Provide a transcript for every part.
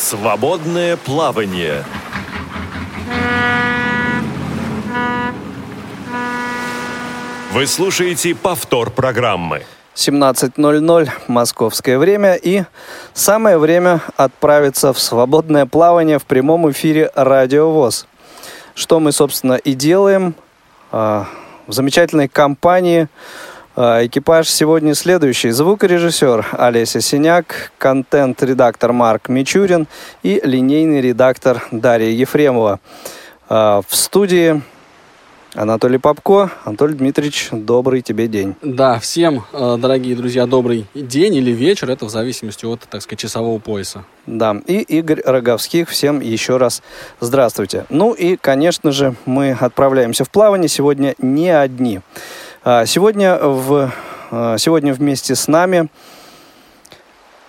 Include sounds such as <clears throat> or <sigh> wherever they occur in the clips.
Свободное плавание. Вы слушаете повтор программы. 17.00 московское время и самое время отправиться в свободное плавание в прямом эфире Радио ВОЗ. Что мы, собственно, и делаем а, в замечательной компании. А, экипаж сегодня следующий. Звукорежиссер Олеся Синяк, контент-редактор Марк Мичурин и линейный редактор Дарья Ефремова. А, в студии Анатолий Попко. Анатолий Дмитриевич, добрый тебе день. Да, всем, э, дорогие друзья, добрый день или вечер, это в зависимости от, так сказать, часового пояса. Да, и Игорь Роговских, всем еще раз здравствуйте. Ну и, конечно же, мы отправляемся в плавание сегодня не одни. А, сегодня, в, а, сегодня вместе с нами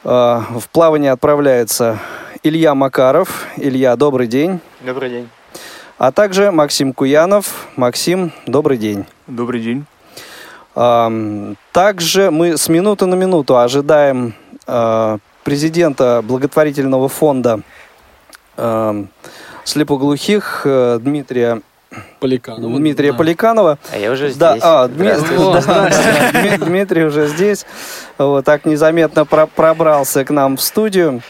а, в плавание отправляется Илья Макаров. Илья, добрый день. Добрый день а также Максим Куянов. Максим, добрый день. Добрый день. Также мы с минуты на минуту ожидаем президента благотворительного фонда слепоглухих э, Дмитрия Поликанова. Дмитрия да. Поликанова. А я уже да, здесь. А, Дми... да, Дмитрий уже здесь. Вот так незаметно про пробрался к нам в студию.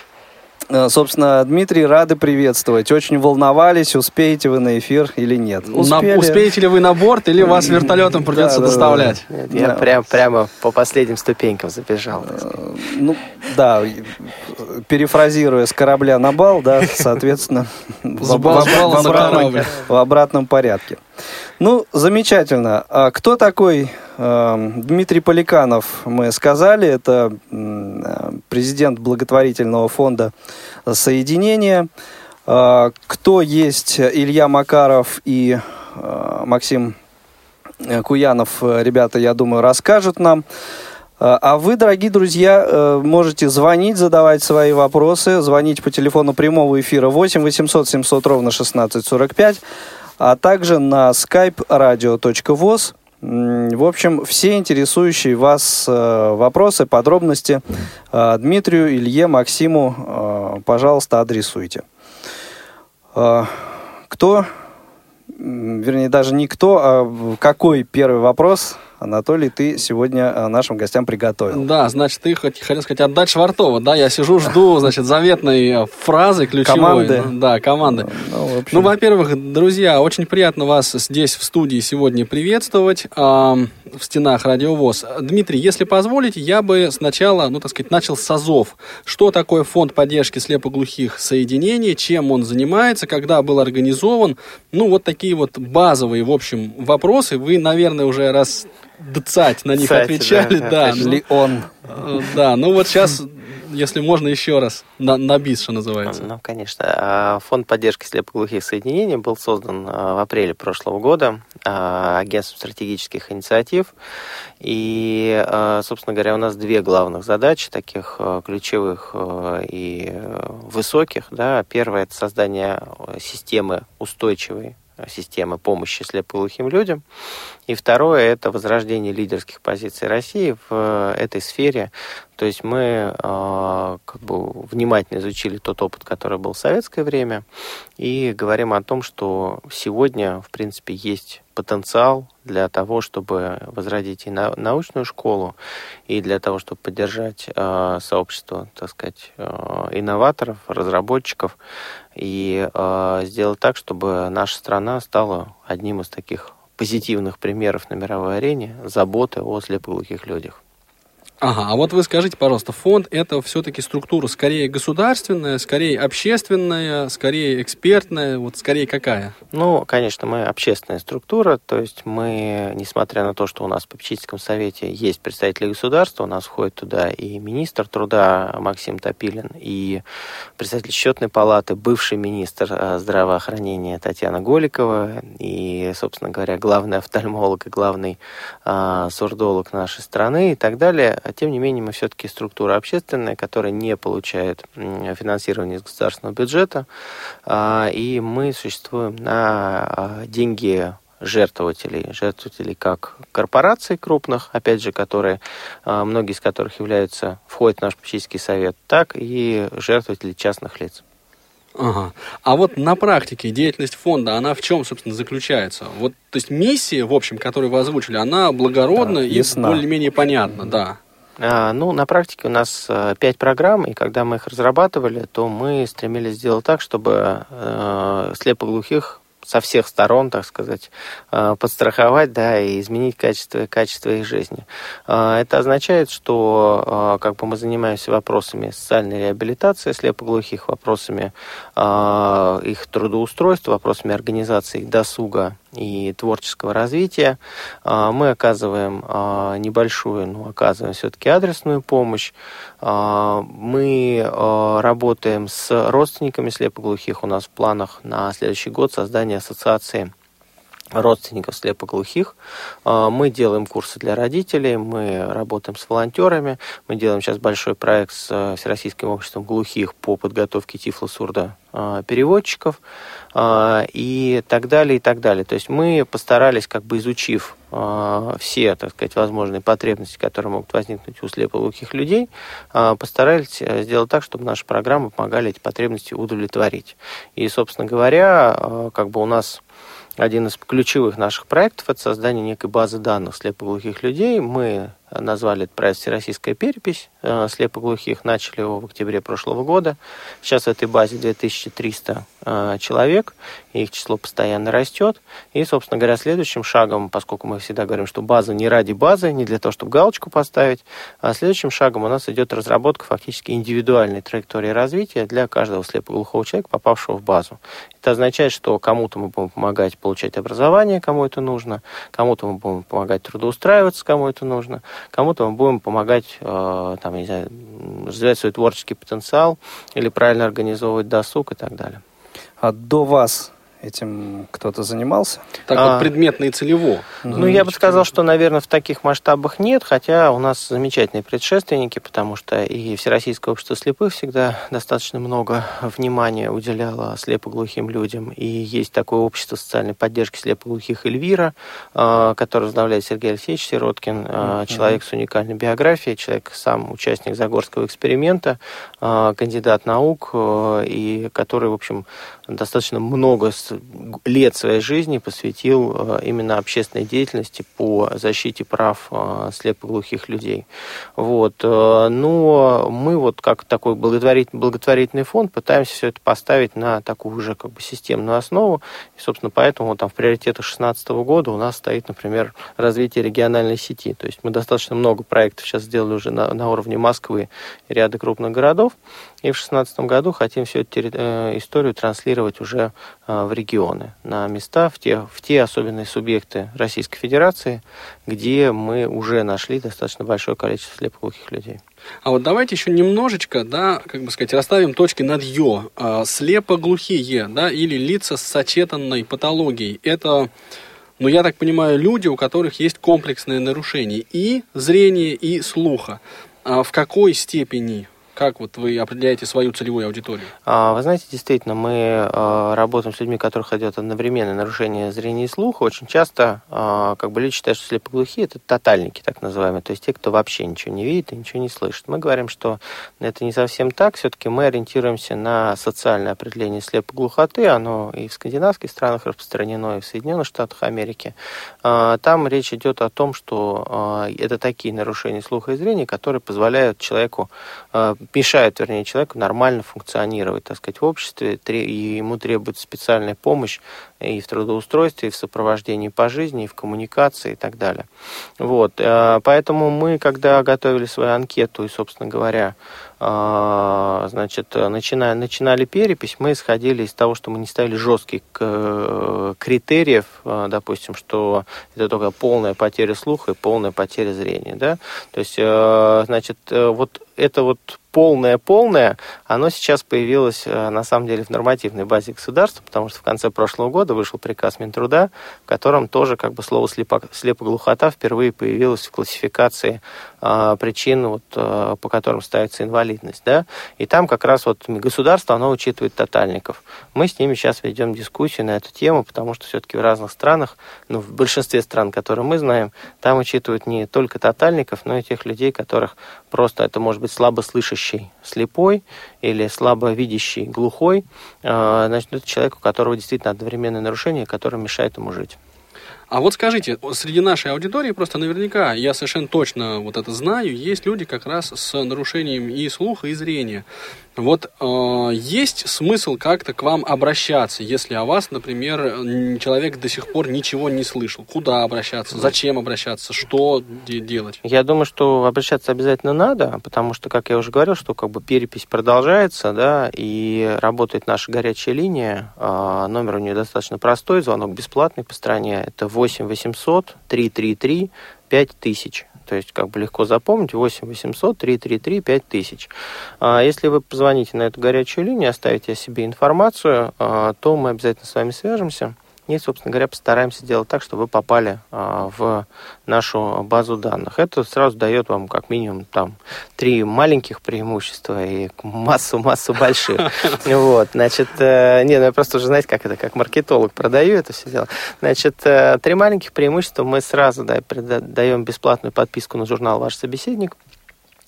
Э, собственно, Дмитрий, рады приветствовать. Очень волновались, успеете вы на эфир или нет. Успели. На, успеете ли вы на борт или вас вертолетом придется да, доставлять? Да, да. Нет, я да. прям, прямо по последним ступенькам забежал. Э, ну, да, перефразируя с корабля на бал, да, соответственно, в обратном порядке. Ну, замечательно. А кто такой Дмитрий Поликанов? Мы сказали, это э, президент благотворительного фонда «Соединение». Э, кто есть Илья Макаров и э, Максим Куянов, ребята, я думаю, расскажут нам. А вы, дорогие друзья, можете звонить, задавать свои вопросы, звонить по телефону прямого эфира 8 800 700 ровно 1645 а также на skype radio.voz. В общем, все интересующие вас э, вопросы, подробности э, Дмитрию, Илье, Максиму, э, пожалуйста, адресуйте. Кто, вернее, даже не кто, а какой первый вопрос – Анатолий, ты сегодня э, нашим гостям приготовил. Да, значит, ты хотел сказать отдать Швартова, да? Я сижу, жду, <laughs> значит, заветной э, фразы ключевой. Команды. Да, команды. Ну, общем... ну, во-первых, друзья, очень приятно вас здесь в студии сегодня приветствовать в стенах Радиовоз. Дмитрий, если позволите, я бы сначала, ну, так сказать, начал с АЗОВ. Что такое фонд поддержки слепоглухих соединений, чем он занимается, когда был организован? Ну, вот такие вот базовые, в общем, вопросы. Вы, наверное, уже раз дцать на них Кстати, отвечали, да. да ну, ли он? <laughs> Да, ну вот сейчас, если можно еще раз, на, на бис, что называется. Ну, конечно. А, фонд поддержки слепоглухих соединений был создан а, в апреле прошлого года а, агентством стратегических инициатив. И, собственно говоря, у нас две главных задачи, таких ключевых и высоких. Да. Первое – это создание системы устойчивой системы помощи слепоглухим людям. И второе – это возрождение лидерских позиций России в э, этой сфере. То есть мы э, как бы внимательно изучили тот опыт, который был в советское время, и говорим о том, что сегодня, в принципе, есть потенциал для того, чтобы возродить и научную школу, и для того, чтобы поддержать э, сообщество, так сказать, э, инноваторов, разработчиков, и э, сделать так, чтобы наша страна стала одним из таких позитивных примеров на мировой арене заботы о слепоглухих людях. Ага, а вот вы скажите, пожалуйста, фонд это все-таки структура скорее государственная, скорее общественная, скорее экспертная, вот скорее какая? Ну, конечно, мы общественная структура, то есть мы, несмотря на то, что у нас в попечительском совете есть представители государства, у нас входит туда и министр труда Максим Топилин, и представитель счетной палаты, бывший министр э, здравоохранения Татьяна Голикова, и, собственно говоря, главный офтальмолог и главный а, сурдолог нашей страны и так далее – тем не менее, мы все-таки структура общественная, которая не получает финансирование из государственного бюджета, а, и мы существуем на а, деньги жертвователей, жертвователей как корпораций крупных, опять же, которые, а, многие из которых являются, входят в наш попечительский совет, так и жертвователей частных лиц. Ага. А вот на практике деятельность фонда, она в чем, собственно, заключается? Вот, то есть миссия, в общем, которую вы озвучили, она благородна да, и более-менее понятна, да. А, ну, на практике у нас э, пять программ, и когда мы их разрабатывали, то мы стремились сделать так, чтобы э, слепоглухих со всех сторон, так сказать, э, подстраховать, да, и изменить качество, качество их жизни. Э, это означает, что как бы мы занимаемся вопросами социальной реабилитации слепоглухих, вопросами их трудоустройства, вопросами организации их досуга и творческого развития. Мы оказываем небольшую, но оказываем все-таки адресную помощь. Мы работаем с родственниками слепоглухих. У нас в планах на следующий год создание ассоциации родственников слепоглухих. А, мы делаем курсы для родителей, мы работаем с волонтерами, мы делаем сейчас большой проект с э, Всероссийским обществом глухих по подготовке тифлосурда а, переводчиков а, и так далее, и так далее. То есть мы постарались, как бы изучив все, так сказать, возможные потребности, которые могут возникнуть у слепоглухих людей, постарались э, сделать так, чтобы наши программы помогали эти потребности удовлетворить. И, собственно говоря, как бы у нас один из ключевых наших проектов – это создание некой базы данных слепоглухих людей. Мы назвали этот проект «Всероссийская перепись» э, слепоглухих. Начали его в октябре прошлого года. Сейчас в этой базе 2300 э, человек, их число постоянно растет. И, собственно говоря, следующим шагом, поскольку мы всегда говорим, что база не ради базы, не для того, чтобы галочку поставить, а следующим шагом у нас идет разработка фактически индивидуальной траектории развития для каждого слепоглухого человека, попавшего в базу. Это означает, что кому-то мы будем помогать получать образование, кому это нужно, кому-то мы будем помогать трудоустраиваться, кому это нужно, кому-то мы будем помогать, э, там, не знаю, развивать свой творческий потенциал или правильно организовывать досуг и так далее. А до вас этим кто-то занимался? Так а, вот предметно и целево. Ну, я бы сказал, что, наверное, в таких масштабах нет, хотя у нас замечательные предшественники, потому что и Всероссийское общество слепых всегда достаточно много внимания уделяло слепоглухим людям. И есть такое общество социальной поддержки слепоглухих Эльвира, а, которое возглавляет Сергей Алексеевич Сироткин, mm-hmm. человек с уникальной биографией, человек сам участник Загорского эксперимента, а, кандидат наук, и который, в общем, достаточно много лет своей жизни посвятил э, именно общественной деятельности по защите прав э, слепоглухих людей. Вот. Э, но мы вот как такой благотворительный, фонд пытаемся все это поставить на такую уже как бы системную основу. И, собственно, поэтому там в приоритетах 2016 года у нас стоит, например, развитие региональной сети. То есть мы достаточно много проектов сейчас сделали уже на, на уровне Москвы и ряда крупных городов. И в 2016 году хотим всю эту э, историю транслировать уже э, в регионы, на места, в те, в те особенные субъекты Российской Федерации, где мы уже нашли достаточно большое количество слепоглухих людей. А вот давайте еще немножечко, да, как бы сказать, расставим точки над «ё». А, слепоглухие, да, или лица с сочетанной патологией. Это, ну, я так понимаю, люди, у которых есть комплексные нарушения и зрения, и слуха. А в какой степени как вот вы определяете свою целевую аудиторию? А, вы знаете, действительно, мы а, работаем с людьми, у которых идет одновременное нарушение зрения и слуха. Очень часто а, как бы люди считают, что слепоглухие – это тотальники, так называемые, то есть те, кто вообще ничего не видит и ничего не слышит. Мы говорим, что это не совсем так. Все-таки мы ориентируемся на социальное определение слепоглухоты. Оно и в скандинавских странах распространено, и в Соединенных Штатах Америки. Там речь идет о том, что это такие нарушения слуха и зрения, которые позволяют человеку мешают, вернее, человеку нормально функционировать, так сказать, в обществе, ему требуется специальная помощь и в трудоустройстве, и в сопровождении по жизни, и в коммуникации и так далее. Вот. Э, поэтому мы, когда готовили свою анкету и, собственно говоря, э, значит, начиная, начинали перепись, мы исходили из того, что мы не ставили жестких э, критериев, допустим, что это только полная потеря слуха и полная потеря зрения. Да? То есть, значит, вот это вот полное-полное, оно сейчас появилось на самом деле в нормативной базе государства, потому что в конце прошлого года года вышел приказ Минтруда, в котором тоже как бы слово слепо, слепоглухота впервые появилось в классификации причин, вот, а, по которым ставится инвалидность. Да? И там как раз вот государство, оно учитывает тотальников. Мы с ними сейчас ведем дискуссию на эту тему, потому что все-таки в разных странах, ну, в большинстве стран, которые мы знаем, там учитывают не только тотальников, но и тех людей, которых просто это может быть слабослышащий слепой или слабовидящий глухой, значит, это человек, у которого действительно одновременное нарушение, которое мешает ему жить. А вот скажите, среди нашей аудитории просто наверняка, я совершенно точно вот это знаю, есть люди как раз с нарушением и слуха, и зрения. Вот э, есть смысл как-то к вам обращаться, если о вас, например, человек до сих пор ничего не слышал? Куда обращаться? Зачем обращаться? Что де- делать? Я думаю, что обращаться обязательно надо, потому что, как я уже говорил, что как бы перепись продолжается, да, и работает наша горячая линия. Э, номер у нее достаточно простой, звонок бесплатный по стране. Это 8 800 333 5000. То есть, как бы легко запомнить, 8 800 333 5000. Если вы позвоните на эту горячую линию, оставите о себе информацию, а, то мы обязательно с вами свяжемся и, собственно говоря, постараемся сделать так, чтобы вы попали а, в нашу базу данных. Это сразу дает вам как минимум там три маленьких преимущества и массу-массу больших. <laughs> Вот, значит, э, не, ну я просто уже, знаете, как это, как маркетолог продаю это все дело. Значит, э, три маленьких преимущества мы сразу даем бесплатную подписку на журнал «Ваш собеседник»,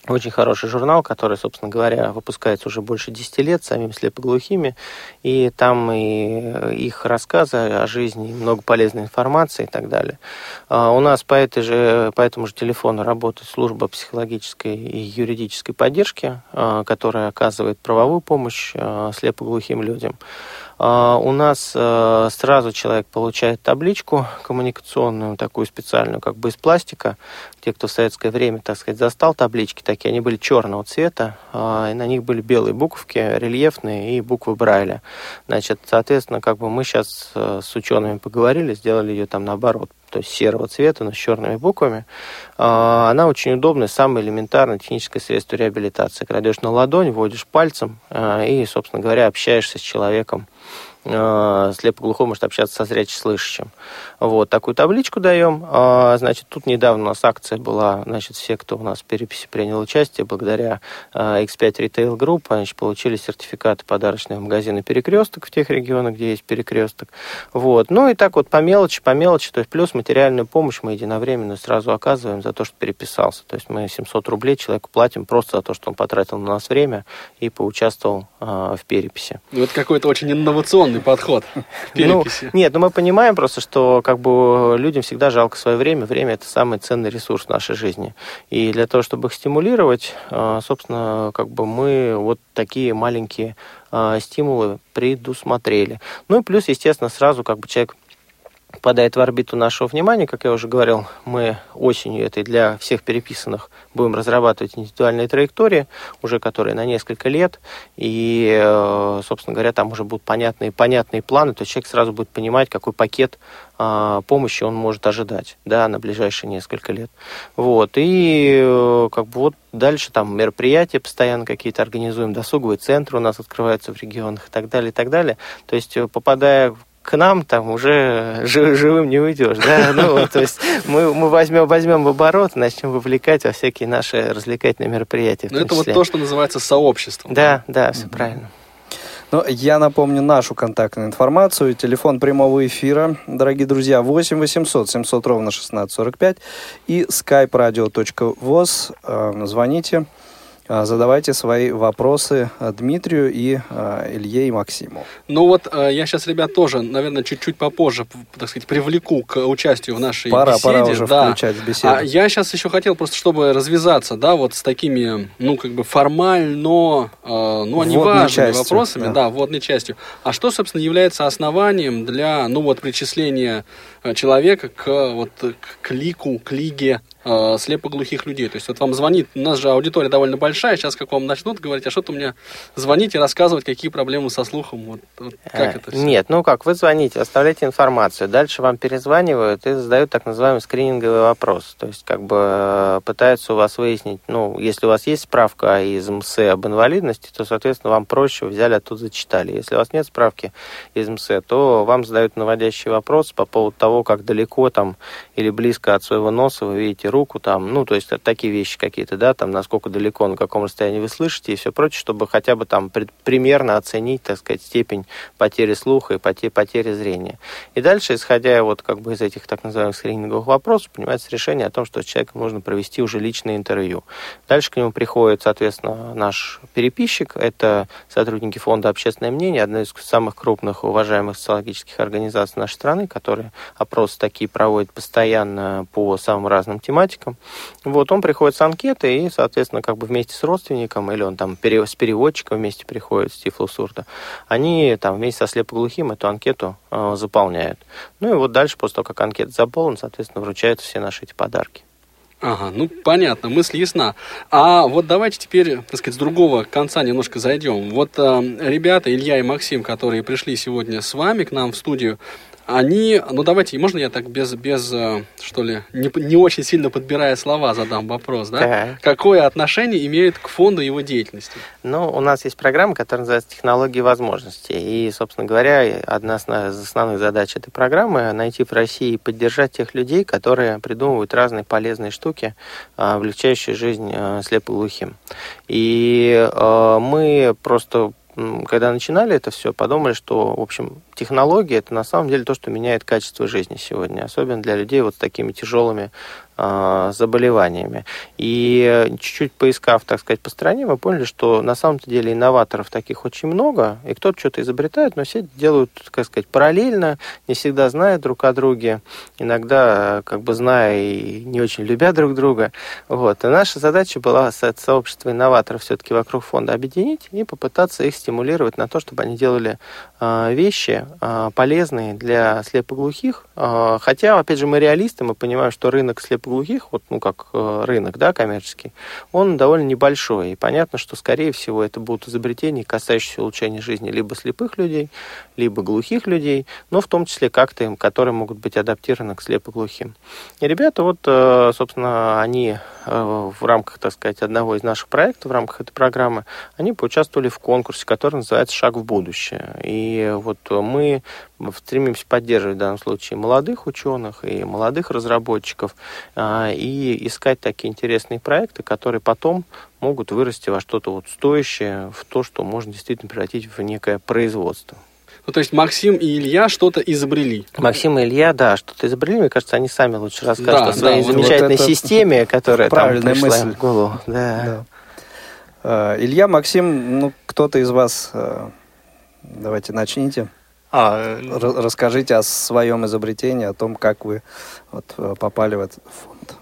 очень хороший журнал, который, собственно говоря, выпускается уже больше 10 лет самими слепоглухими. И там и их рассказы о жизни, много полезной информации и так далее. А у нас по, этой же, по этому же телефону работает служба психологической и юридической поддержки, а, которая оказывает правовую помощь а, слепоглухим людям. А, у нас э, сразу человек получает табличку коммуникационную, такую специальную, как бы из пластика. Те, кто в советское время, так сказать, застал таблички такие, они были черного цвета, а, и на них были белые буковки, рельефные и буквы Брайля. Значит, соответственно, как бы мы сейчас э, с учеными поговорили, сделали ее там наоборот, то есть серого цвета, но с черными буквами. А, она очень удобная, самое элементарное техническое средство реабилитации. Кладешь на ладонь, вводишь пальцем и, собственно говоря, общаешься с человеком слепоглухой может общаться со зрячеслышащим. Вот, такую табличку даем. А, значит, тут недавно у нас акция была, значит, все, кто у нас в переписи принял участие, благодаря э, X5 Retail Group, значит, получили сертификаты подарочные в магазины «Перекресток» в тех регионах, где есть перекресток. Вот. Ну и так вот по мелочи, по мелочи, то есть плюс материальную помощь мы единовременно сразу оказываем за то, что переписался. То есть мы 700 рублей человеку платим просто за то, что он потратил на нас время и поучаствовал э, в переписи. Ну, это какой-то очень инновационный подход к Ну, нет, ну мы понимаем просто, что как бы людям всегда жалко свое время. Время – это самый ценный ресурс в нашей жизни. И для того, чтобы их стимулировать, а, собственно, как бы мы вот такие маленькие а, стимулы предусмотрели. Ну и плюс, естественно, сразу как бы человек попадает в орбиту нашего внимания, как я уже говорил, мы осенью этой для всех переписанных будем разрабатывать индивидуальные траектории, уже которые на несколько лет, и, э, собственно говоря, там уже будут понятные, понятные планы, то есть человек сразу будет понимать, какой пакет а, помощи он может ожидать, да, на ближайшие несколько лет. Вот, и э, как бы вот дальше там мероприятия постоянно какие-то организуем, досуговые центры у нас открываются в регионах и так далее, и так далее. То есть, э, попадая к нам там уже живым не уйдешь, да, <laughs> ну, то есть мы, мы возьмем, возьмем в оборот, начнем вовлекать во всякие наши развлекательные мероприятия. Ну, это вот то, что называется сообществом. Да, да, все mm-hmm. правильно. Ну, я напомню нашу контактную информацию. Телефон прямого эфира, дорогие друзья, 8 800 700 ровно 1645 и skype radio.voz. Э, звоните. А, задавайте свои вопросы а, Дмитрию и а, Илье и Максиму. Ну вот я сейчас, ребят, тоже, наверное, чуть-чуть попозже, так сказать, привлеку к участию в нашей пора, беседе. Пора уже да. включать беседу. А я сейчас еще хотел просто, чтобы развязаться, да, вот с такими, ну, как бы формально, ну, они важными частью, вопросами, да. да, вводной частью. А что, собственно, является основанием для, ну, вот, причисления человека к, вот, к лику, к лиге э, слепоглухих людей. То есть вот вам звонит, у нас же аудитория довольно большая, сейчас как вам начнут говорить, а что-то мне звонить и рассказывать, какие проблемы со слухом, вот, вот как э, это все? Нет, ну как, вы звоните, оставляете информацию, дальше вам перезванивают и задают так называемый скрининговый вопрос. То есть как бы э, пытаются у вас выяснить, ну, если у вас есть справка из МС об инвалидности, то, соответственно, вам проще, взяли оттуда, зачитали. Если у вас нет справки из МС, то вам задают наводящий вопрос по поводу того, как далеко там или близко от своего носа вы видите руку, там, ну, то есть такие вещи какие-то, да, там, насколько далеко, на каком расстоянии вы слышите и все прочее, чтобы хотя бы там пред, примерно оценить, так сказать, степень потери слуха и потери, потери зрения. И дальше, исходя вот как бы из этих так называемых скрининговых вопросов, принимается решение о том, что с человеком нужно провести уже личное интервью. Дальше к нему приходит, соответственно, наш переписчик, это сотрудники фонда «Общественное мнение», одна из самых крупных уважаемых социологических организаций нашей страны, которые опросы такие проводят постоянно по самым разным тематикам. Вот он приходит с анкеты и, соответственно, как бы вместе с родственником, или он там с переводчиком вместе приходит, с Тифлусурда, они там вместе со слепоглухим эту анкету э, заполняют. Ну и вот дальше, после того, как анкета заполнена, соответственно, вручаются все наши эти подарки. Ага, ну понятно, мысль ясна. А вот давайте теперь, так сказать, с другого конца немножко зайдем. Вот э, ребята, Илья и Максим, которые пришли сегодня с вами к нам в студию, они, ну давайте, можно я так без, без э, что ли, не, не очень сильно подбирая слова задам вопрос, да? да? Какое отношение имеет к фонду его деятельности? Ну, у нас есть программа, которая называется «Технологии возможностей». И, собственно говоря, одна из основных задач этой программы – найти в России и поддержать тех людей, которые придумывают разные полезные штуки, а, облегчающие жизнь э, слепоглухим. И э, мы просто когда начинали это все, подумали, что, в общем, технологии это на самом деле то, что меняет качество жизни сегодня, особенно для людей вот с такими тяжелыми заболеваниями. И чуть-чуть поискав, так сказать, по стране, мы поняли, что на самом деле инноваторов таких очень много, и кто-то что-то изобретает, но все делают, так сказать, параллельно, не всегда зная друг о друге, иногда как бы зная и не очень любя друг друга. Вот. И наша задача была сообщество инноваторов все-таки вокруг фонда объединить и попытаться их стимулировать на то, чтобы они делали э, вещи э, полезные для слепоглухих. Э, хотя, опять же, мы реалисты, мы понимаем, что рынок слепоглухих глухих, вот, ну, как э, рынок, да, коммерческий, он довольно небольшой. И понятно, что, скорее всего, это будут изобретения, касающиеся улучшения жизни либо слепых людей, либо глухих людей, но в том числе как-то им, которые могут быть адаптированы к слепоглухим. И ребята, вот, э, собственно, они э, в рамках, так сказать, одного из наших проектов, в рамках этой программы, они поучаствовали в конкурсе, который называется «Шаг в будущее». И вот мы стремимся поддерживать в данном случае молодых ученых и молодых разработчиков а, и искать такие интересные проекты, которые потом могут вырасти во что-то вот стоящее, в то, что можно действительно превратить в некое производство. Ну, то есть Максим и Илья что-то изобрели. Максим и Илья, да, что-то изобрели. Мне кажется, они сами лучше расскажут да, о своей да, замечательной вот системе, которая там пришла мысль. в голову. Да. Да. Uh, Илья, Максим, ну, кто-то из вас, uh, давайте начните. А, Расскажите о своем изобретении, о том, как вы вот, э, попали в этот фонд.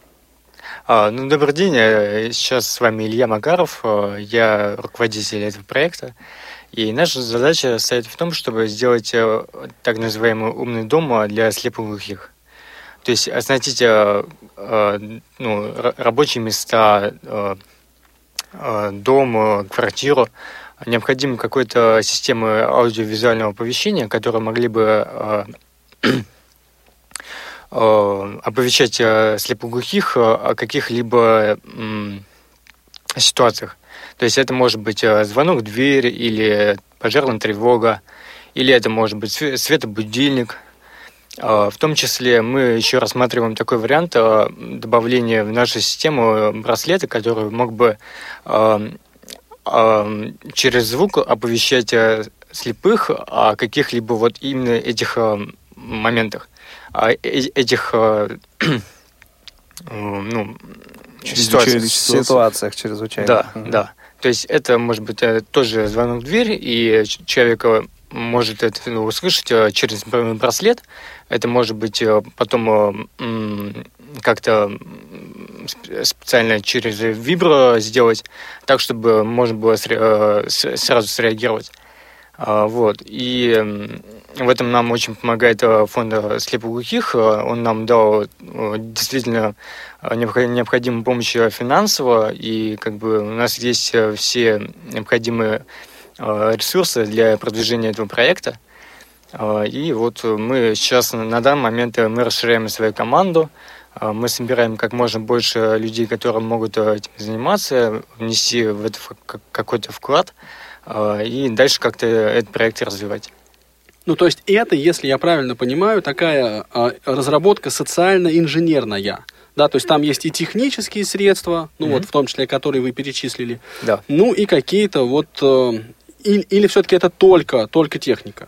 А, ну, добрый день, э, сейчас с вами Илья Макаров, э, я руководитель этого проекта. И наша задача состоит в том, чтобы сделать так называемый умный дом для слепоглухих. То есть оснастить ну, рабочие места, дом, квартиру необходима какой-то системы аудиовизуального оповещения, которые могли бы э, э, оповещать э, слепоглухих о каких-либо ситуациях. То есть это может быть звонок в дверь или пожарная тревога, или это может быть светобудильник. В том числе мы еще рассматриваем такой вариант добавления в нашу систему браслета, который мог бы через звук оповещать э, слепых о каких-либо вот именно этих э, моментах, о этих э, <clears throat> ну, ситуациях. ситуациях чрезвычайных. Да, mm да. То есть это может быть тоже звонок в дверь, и человек может это ну, услышать через браслет. Это может быть потом как-то специально через вибро сделать, так, чтобы можно было э, сразу среагировать. А, вот. И в этом нам очень помогает э, фонд слепоглухих. Он нам дал э, действительно необходимую помощь финансово, и как бы у нас есть все необходимые ресурсы для продвижения этого проекта. И вот мы сейчас на данный момент мы расширяем свою команду, а, мы собираем как можно больше людей, которые могут э, этим заниматься, внести в это какой-то вклад а, и дальше как-то этот проект развивать. Ну, то есть это, если я правильно понимаю, такая а, разработка социально-инженерная, да, да, то есть там есть и технические средства, ну mm-hmm. вот в том числе, которые вы перечислили, да. ну и какие-то вот, э, или, или все-таки это только, только техника?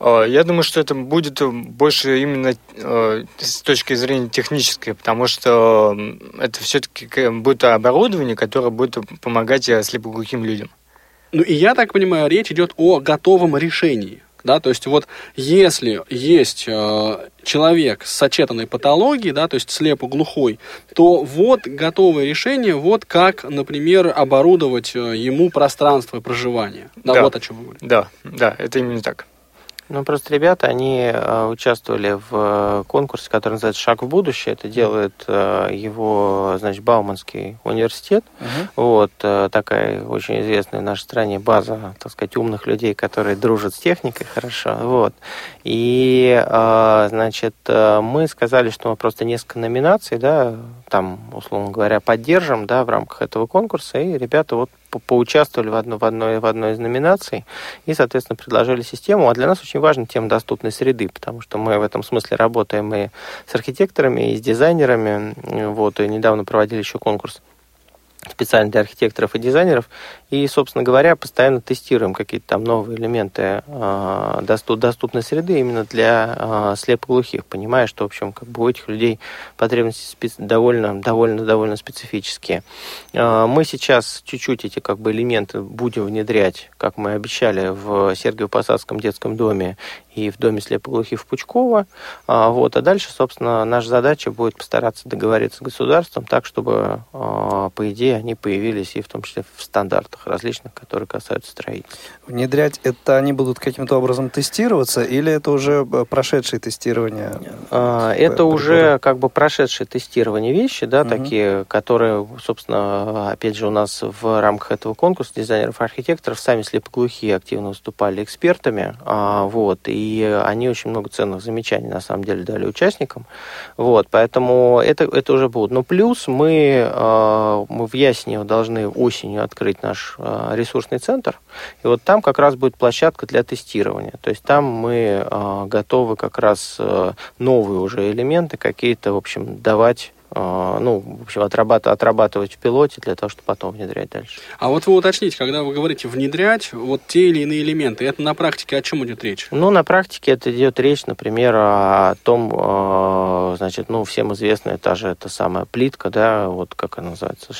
Э, я думаю, что это будет больше именно э, с точки зрения технической, потому что это все-таки будет оборудование, которое будет помогать э, слепоглухим людям. Ну и я так понимаю, речь идет о готовом решении. Да, то есть вот если есть э, человек с сочетанной патологией, да, то есть слепо-глухой, то вот готовое решение, вот как, например, оборудовать ему пространство проживания. Да, да. вот о чем вы говорите. Да, да, это именно так. Ну, просто ребята, они э, участвовали в э, конкурсе, который называется «Шаг в будущее». Это делает э, его, значит, Бауманский университет. Uh-huh. Вот, такая очень известная в нашей стране база, так сказать, умных людей, которые дружат с техникой хорошо. Вот. И, значит, мы сказали, что мы просто несколько номинаций, да, там, условно говоря, поддержим, да, в рамках этого конкурса. И ребята вот поучаствовали в, одно, в, одной, в одной из номинаций и, соответственно, предложили систему. А для нас очень важна тема доступной среды, потому что мы в этом смысле работаем и с архитекторами, и с дизайнерами. Вот, и недавно проводили еще конкурс специально для архитекторов и дизайнеров. И, собственно говоря, постоянно тестируем какие-то там новые элементы э, доступ, доступной среды именно для э, слепоглухих, понимая, что, в общем, как бы у этих людей потребности специ... довольно, довольно, довольно специфические. Э, мы сейчас чуть-чуть эти как бы элементы будем внедрять, как мы обещали, в Сергиево-Посадском детском доме и в доме слепоглухих в Пучково. А, вот. А дальше, собственно, наша задача будет постараться договориться с государством так, чтобы, а, по идее, они появились и в том числе в стандартах различных, которые касаются строительства. Внедрять это они будут каким-то образом тестироваться или это уже э, прошедшие тестирования? А, это уже как бы прошедшие тестирование вещи, да, угу. такие, которые, собственно, опять же, у нас в рамках этого конкурса дизайнеров-архитекторов сами слепоглухие активно выступали экспертами, вот, и и они очень много ценных замечаний на самом деле дали участникам. Вот, поэтому это, это уже будет. Но плюс мы, э, мы в Ясне должны осенью открыть наш э, ресурсный центр, и вот там как раз будет площадка для тестирования. То есть там мы э, готовы как раз новые уже элементы какие-то, в общем, давать ну, в общем, отрабатывать, отрабатывать в пилоте для того, чтобы потом внедрять дальше. А вот вы уточните, когда вы говорите внедрять вот те или иные элементы, это на практике о чем идет речь? Ну, на практике это идет речь, например, о том, а, значит, ну, всем известно, это же эта самая плитка, да, вот как она называется,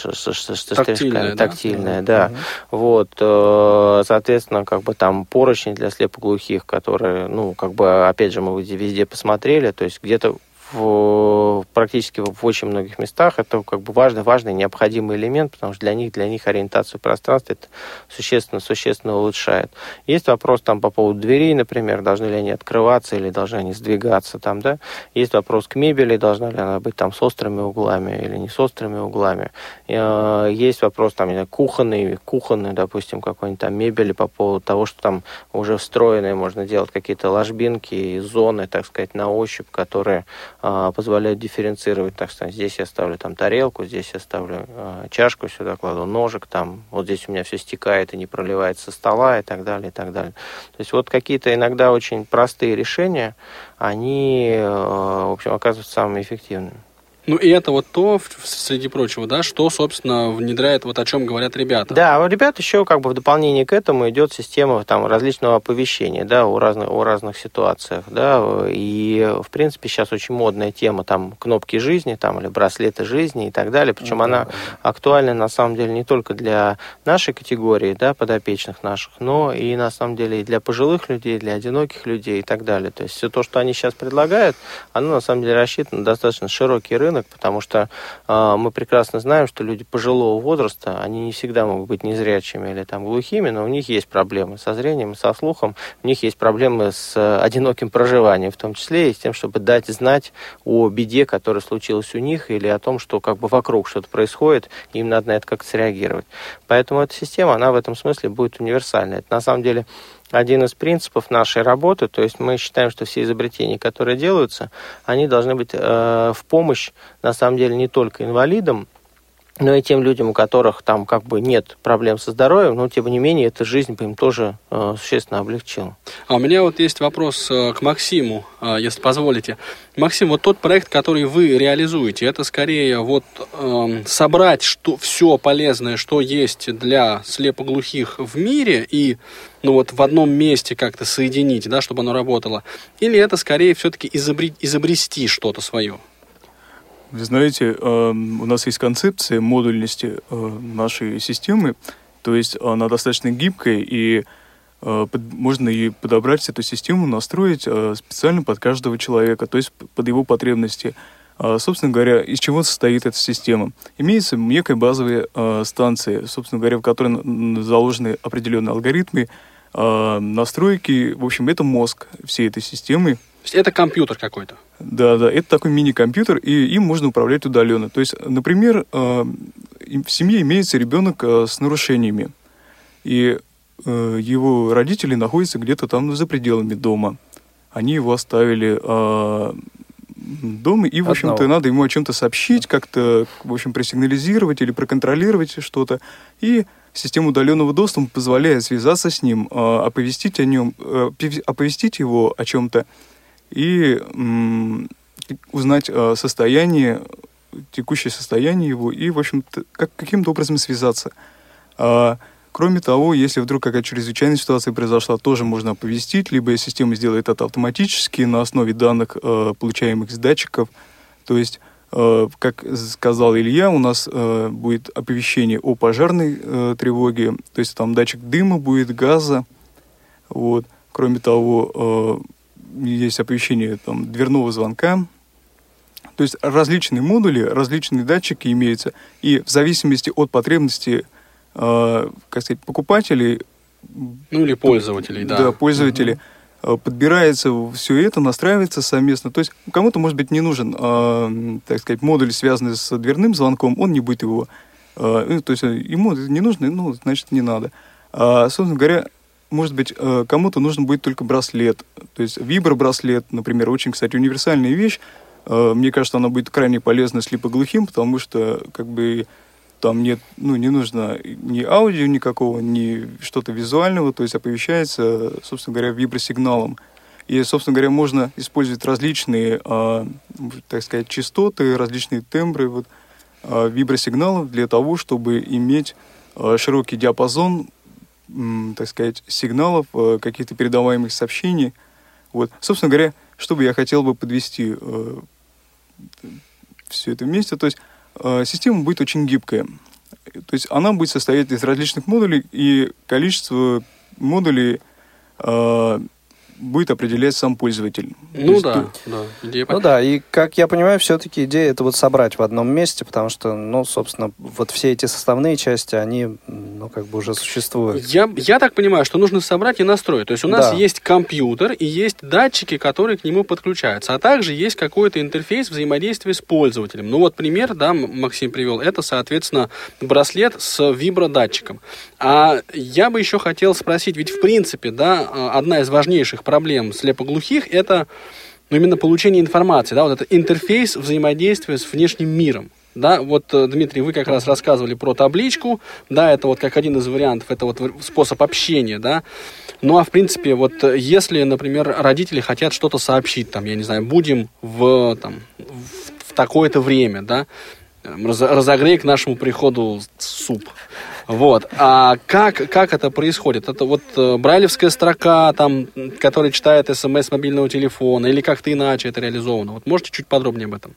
тактильная, да? тактильная, да. Угу. Вот, э, соответственно, как бы там поручни для слепоглухих, которые, ну, как бы, опять же, мы везде посмотрели, то есть где-то в, практически в очень многих местах. Это как бы важный, важный, необходимый элемент, потому что для них, для них ориентацию пространства это существенно, существенно улучшает. Есть вопрос там по поводу дверей, например, должны ли они открываться или должны они сдвигаться там, да. Есть вопрос к мебели, должна ли она быть там с острыми углами или не с острыми углами. Э, есть вопрос там, не знаю, кухонный, кухонный, допустим, какой-нибудь там мебели по поводу того, что там уже встроенные можно делать какие-то ложбинки и зоны, так сказать, на ощупь, которые а, позволяют дифференцировать, так сказать, здесь я ставлю там тарелку, здесь я ставлю а, чашку сюда кладу, ножик там, вот здесь у меня все стекает и не проливается со стола и так далее, и так далее. То есть вот какие-то иногда очень простые решения, они, э, в общем, оказываются самыми эффективными. Ну и это вот то, среди прочего, да, что, собственно, внедряет, вот о чем говорят ребята. Да, у ребят еще как бы в дополнение к этому идет система там различного оповещения, да, у разных, у разных ситуациях, да, и, в принципе, сейчас очень модная тема, там, кнопки жизни, там, или браслеты жизни и так далее, причем ну, она да. актуальна, на самом деле, не только для нашей категории, да, подопечных наших, но и, на самом деле, и для пожилых людей, для одиноких людей и так далее. То есть все то, что они сейчас предлагают, оно, на самом деле, рассчитано на достаточно широкий рынок, рынок, потому что э, мы прекрасно знаем, что люди пожилого возраста, они не всегда могут быть незрячими или там глухими, но у них есть проблемы со зрением, со слухом, у них есть проблемы с одиноким проживанием, в том числе и с тем, чтобы дать знать о беде, которая случилась у них, или о том, что как бы вокруг что-то происходит, им надо на это как-то среагировать. Поэтому эта система, она в этом смысле будет универсальной. Это на самом деле один из принципов нашей работы. То есть мы считаем, что все изобретения, которые делаются, они должны быть э, в помощь, на самом деле, не только инвалидам, но и тем людям, у которых там как бы нет проблем со здоровьем, но тем не менее эта жизнь бы им тоже э, существенно облегчила. А у меня вот есть вопрос э, к Максиму, э, если позволите. Максим, вот тот проект, который вы реализуете, это скорее вот э, собрать что, все полезное, что есть для слепоглухих в мире и ну вот в одном месте как-то соединить, да, чтобы оно работало, или это скорее все-таки изобре- изобрести что-то свое? Вы знаете, эм, у нас есть концепция модульности э, нашей системы, то есть она достаточно гибкая, и э, можно и подобрать эту систему, настроить э, специально под каждого человека, то есть под его потребности. А, собственно говоря, из чего состоит эта система? Имеется некая базовая станция, собственно говоря, в которой заложены определенные алгоритмы, настройки. В общем, это мозг всей этой системы, есть это компьютер какой-то? Да, да, это такой мини-компьютер, и им можно управлять удаленно. То есть, например, э, в семье имеется ребенок э, с нарушениями, и э, его родители находятся где-то там за пределами дома. Они его оставили дома, и, в общем-то, надо ему о чем-то сообщить, как-то, в общем, просигнализировать или проконтролировать что-то. И система удаленного доступа позволяет связаться с ним, оповестить о нем, оповестить его о чем-то и узнать э, состояние, текущее состояние его и, в общем-то, как, каким-то образом связаться. А, кроме того, если вдруг какая-то чрезвычайная ситуация произошла, тоже можно оповестить, либо система сделает это автоматически на основе данных, э, получаемых с датчиков. То есть, э, как сказал Илья, у нас будет оповещение о пожарной тревоге, то есть там датчик дыма будет, газа. Вот. Кроме того, есть оповещение там, дверного звонка. То есть различные модули, различные датчики имеются. И в зависимости от потребности, э, как сказать, покупателей... Ну или пользователей, да. Да, пользователей. Угу. Подбирается все это, настраивается совместно. То есть кому-то, может быть, не нужен, э, так сказать, модуль, связанный с дверным звонком, он не будет его... Э, ну, то есть ему не нужно, ну, значит, не надо. А, собственно говоря, может быть, э, кому-то нужно будет только браслет. То есть вибро-браслет, например, очень, кстати, универсальная вещь. Э, мне кажется, она будет крайне полезна слепоглухим, потому что как бы там нет, ну, не нужно ни аудио никакого, ни что-то визуального, то есть оповещается, собственно говоря, вибросигналом. И, собственно говоря, можно использовать различные, э, так сказать, частоты, различные тембры вот, вибросигналов для того, чтобы иметь широкий диапазон так сказать, сигналов, э, каких-то передаваемых сообщений. Вот. Собственно говоря, что бы я хотел бы подвести э, все это вместе, то есть э, система будет очень гибкая. То есть она будет состоять из различных модулей, и количество модулей будет определять сам пользователь. Ну есть, да, ты... да. Идея ну да, и как я понимаю, все-таки идея это вот собрать в одном месте, потому что, ну, собственно, вот все эти составные части, они, ну, как бы уже существуют. Я, я так понимаю, что нужно собрать и настроить. То есть у нас да. есть компьютер и есть датчики, которые к нему подключаются, а также есть какой-то интерфейс взаимодействия с пользователем. Ну вот пример, да, Максим привел, это, соответственно, браслет с вибродатчиком. А я бы еще хотел спросить, ведь в принципе, да, одна из важнейших проблем слепоглухих – это ну, именно получение информации, да, вот это интерфейс взаимодействия с внешним миром. Да, вот, э, Дмитрий, вы как раз рассказывали про табличку, да, это вот как один из вариантов, это вот способ общения, да. Ну, а в принципе, вот э, если, например, родители хотят что-то сообщить, там, я не знаю, будем в, там, в, такое-то время, да, разогрей к нашему приходу суп, вот. А как, как это происходит? Это вот э, брайлевская строка, там, которая читает смс мобильного телефона, или как-то иначе это реализовано? Вот можете чуть подробнее об этом?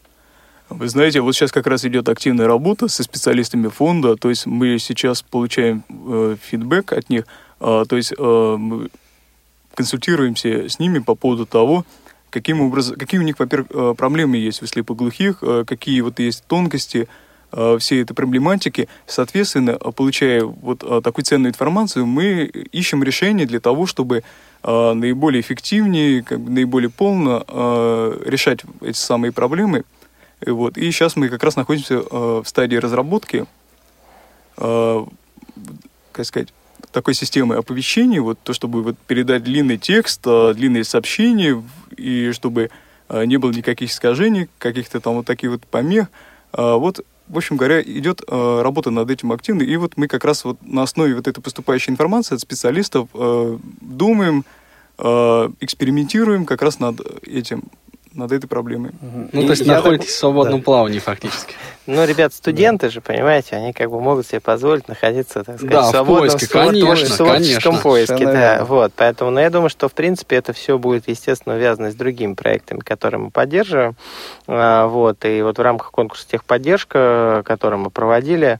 Вы знаете, вот сейчас как раз идет активная работа со специалистами фонда, то есть мы сейчас получаем э, фидбэк от них, э, то есть э, мы консультируемся с ними по поводу того, каким образом, какие у них, во-первых, э, проблемы есть у слепоглухих, э, какие вот есть тонкости, всей этой проблематики. Соответственно, получая вот э, такую ценную информацию, мы ищем решение для того, чтобы э, наиболее эффективнее, как бы наиболее полно решать эти самые проблемы. И, вот. и сейчас мы как раз находимся в стадии разработки, как сказать, такой системы оповещений, вот то, чтобы вот передать длинный текст, длинные сообщения, и чтобы не было никаких искажений, каких-то там вот таких вот помех. Вот в общем говоря, идет э, работа над этим активно, и вот мы как раз вот на основе вот этой поступающей информации от специалистов э, думаем, э, экспериментируем как раз над этим над этой проблемой. Ну, то есть находитесь так... в свободном да. плавании фактически. Ну, ребят, студенты да. же, понимаете, они как бы могут себе позволить находиться, так сказать, да, в свободном в поиске, конечно, творческом конечно. поиске. Да, вот, поэтому, ну, я думаю, что, в принципе, это все будет, естественно, увязано с другими проектами, которые мы поддерживаем. А, вот, и вот в рамках конкурса техподдержка, который мы проводили, ну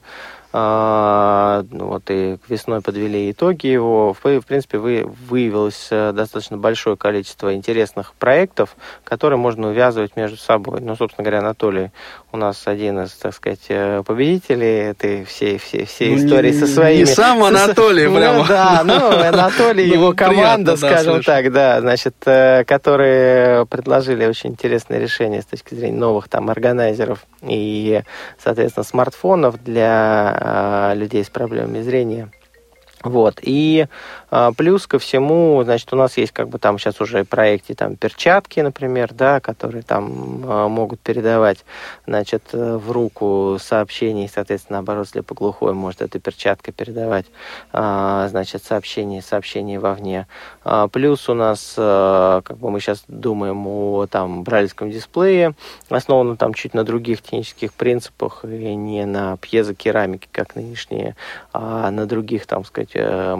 вот и весной подвели итоги его. В, принципе, вы, выявилось э, достаточно большое количество интересных проектов, которые можно увязывать между собой. Ну, собственно говоря, Анатолий у нас один из, так сказать, э, победителей этой всей, всей, всей ну, истории не, со своими... Не сам Анатолий, со, прямо. Ну, да, ну, Анатолий и <laughs> его команда, скажем так, да, значит, э, которые предложили очень интересное решение с точки зрения новых там органайзеров и, соответственно, смартфонов для людей с проблемами зрения. Вот. И плюс ко всему, значит, у нас есть как бы там сейчас уже в проекте там перчатки, например, да, которые там а, могут передавать, значит, в руку сообщения, и, соответственно, наоборот, слепоглухой может эта перчатка передавать, а, значит, сообщения, сообщения вовне. А, плюс у нас, а, как бы мы сейчас думаем о там брайлевском дисплее, основанном там чуть на других технических принципах и не на пьезокерамике, как нынешние, а на других, там сказать, э,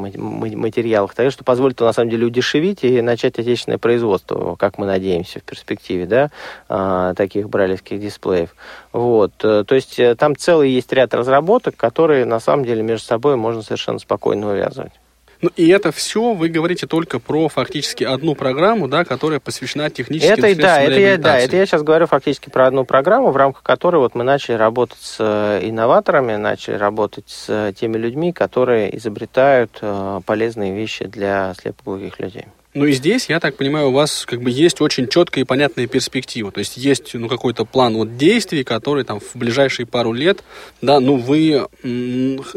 материалах, так что позволит, на самом деле, удешевить и начать отечественное производство, как мы надеемся в перспективе, да, а, таких брайлевских дисплеев. Вот, э, то есть э, там целый есть ряд разработок, которые, на самом деле, между собой можно совершенно спокойно увязывать. Ну и это все вы говорите только про фактически одну программу, да, которая посвящена техническим это, да, это я, да, это я сейчас говорю фактически про одну программу, в рамках которой вот мы начали работать с э, инноваторами, начали работать с теми людьми, которые изобретают э, полезные вещи для слепоглухих людей. Ну и здесь, я так понимаю, у вас как бы есть очень четкая и понятная перспектива. То есть есть ну, какой-то план вот действий, который там в ближайшие пару лет, да, ну вы,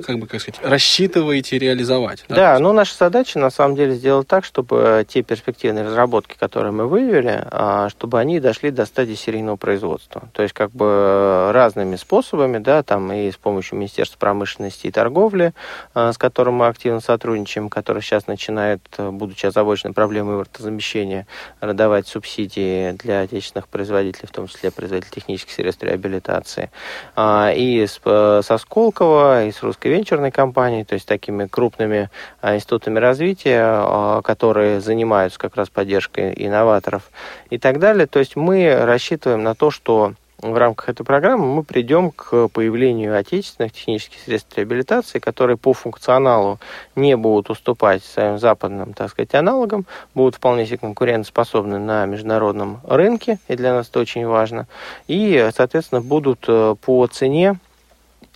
как бы, как сказать, рассчитываете реализовать. Да, да ну наша задача на самом деле сделать так, чтобы те перспективные разработки, которые мы выявили, а, чтобы они дошли до стадии серийного производства. То есть как бы разными способами, да, там и с помощью Министерства промышленности и торговли, а, с которым мы активно сотрудничаем, который сейчас начинает, будучи озабоченным проблемы импортозамещения, давать субсидии для отечественных производителей, в том числе производителей технических средств реабилитации. А, и э, со Сколково, и с русской венчурной компанией, то есть такими крупными а, институтами развития, а, которые занимаются как раз поддержкой инноваторов и так далее. То есть мы рассчитываем на то, что в рамках этой программы мы придем к появлению отечественных технических средств реабилитации, которые по функционалу не будут уступать своим западным, так сказать, аналогам, будут вполне себе конкурентоспособны на международном рынке, и для нас это очень важно, и, соответственно, будут э, по цене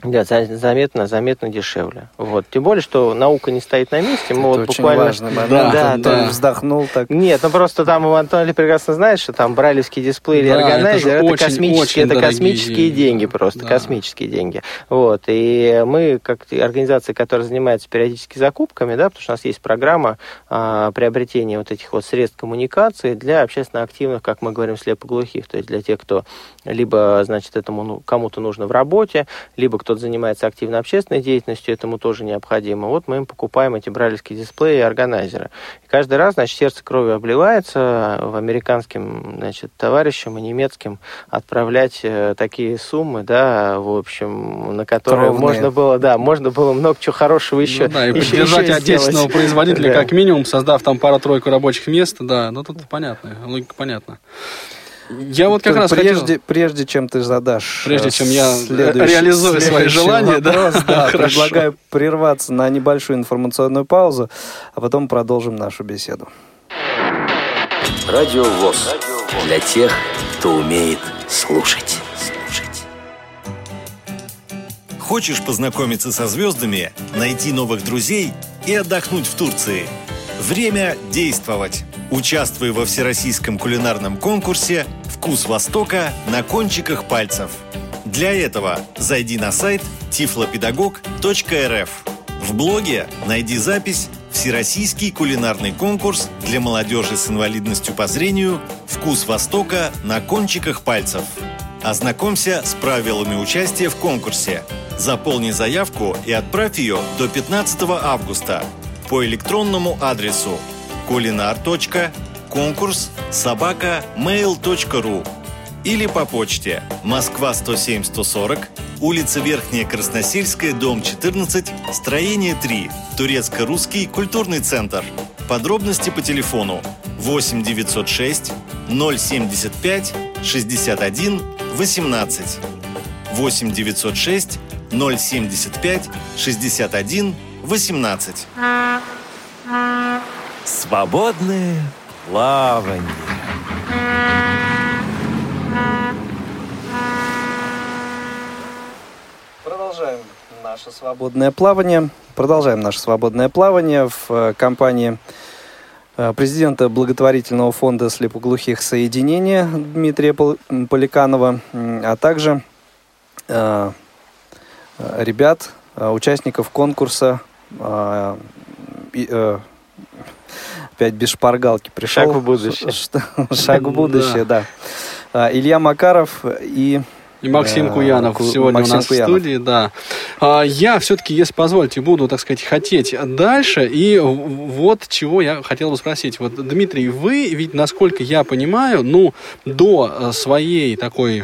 да, заметно, заметно дешевле. Вот. Тем более, что наука не стоит на месте. Мы Это вот буквально... момент. Да, да, да. вздохнул так. Нет, ну просто там Антон прекрасно знает, что там брайлевский дисплей или да, органайзер, это, это очень, космические, очень это космические деньги, деньги просто, да. космические деньги. Вот. И мы, как организация, которая занимается периодически закупками, да, потому что у нас есть программа а, приобретения вот этих вот средств коммуникации для общественно активных, как мы говорим, слепоглухих, то есть для тех, кто либо, значит, этому ну, кому-то нужно в работе, либо кто-то занимается активно общественной деятельностью, этому тоже необходимо. Вот мы им покупаем эти брайлевские дисплеи и органайзеры. И каждый раз, значит, сердце кровью обливается в американским, значит, товарищам и немецким отправлять э, такие суммы, да, в общем, на которые Кровные. можно было, да, можно было много чего хорошего еще ну, да, и еще, поддержать еще отечественного сделать. производителя, да. как минимум, создав там пару-тройку рабочих мест, да, ну тут понятно, логика понятна. Я вот как раз прежде, хотел... прежде чем ты задашь прежде чем я реализую свои желания, вопрос, <laughs> да, да предлагаю прерваться на небольшую информационную паузу, а потом продолжим нашу беседу. Радио ВОЗ. Для тех, кто умеет слушать. Хочешь познакомиться со звездами, найти новых друзей и отдохнуть в Турции? Время действовать! Участвуй во всероссийском кулинарном конкурсе «Вкус Востока на кончиках пальцев». Для этого зайди на сайт tiflopedagog.rf. В блоге найди запись «Всероссийский кулинарный конкурс для молодежи с инвалидностью по зрению «Вкус Востока на кончиках пальцев». Ознакомься с правилами участия в конкурсе. Заполни заявку и отправь ее до 15 августа по электронному адресу kulinar.конкурс собака или по почте Москва 107 140, улица Верхняя Красносельская, дом 14, строение 3, Турецко-русский культурный центр. Подробности по телефону 8 906 075 61 18 8 906 075 61 18 Свободное плавание. Продолжаем наше свободное плавание. Продолжаем наше свободное плавание в э, компании э, президента благотворительного фонда слепоглухих соединения Дмитрия Поликанова, а также э, ребят, участников конкурса опять без шпаргалки пришел. Шаг в будущее. Шаг в будущее, да. Илья Макаров и и Максим Куянов сегодня Максим у нас Куянов. в студии, да. А, я все-таки, если позволите, буду, так сказать, хотеть дальше. И вот чего я хотел бы спросить. Вот, Дмитрий, вы ведь, насколько я понимаю, ну, до э, своей такой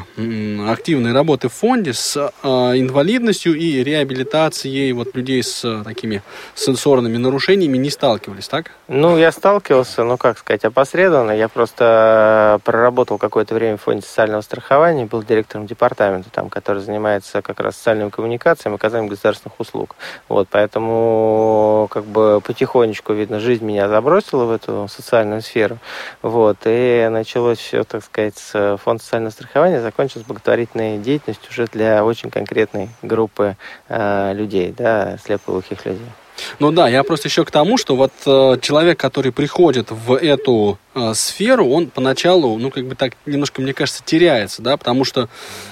активной работы в фонде с э, инвалидностью и реабилитацией вот людей с э, такими сенсорными нарушениями не сталкивались, так? Ну, я сталкивался, ну, как сказать, опосредованно. Я просто проработал какое-то время в фонде социального страхования, был директором департамента департамента, там, который занимается как раз социальными коммуникациями, оказанием государственных услуг. Вот, поэтому как бы потихонечку, видно, жизнь меня забросила в эту социальную сферу. Вот, и началось все, так сказать, с фонда социального страхования, закончилось благотворительной деятельностью уже для очень конкретной группы э, людей, да, слепоглухих людей. Ну да, я просто еще к тому, что вот э, человек, который приходит в эту э, сферу, он поначалу, ну как бы так немножко, мне кажется, теряется, да, потому что,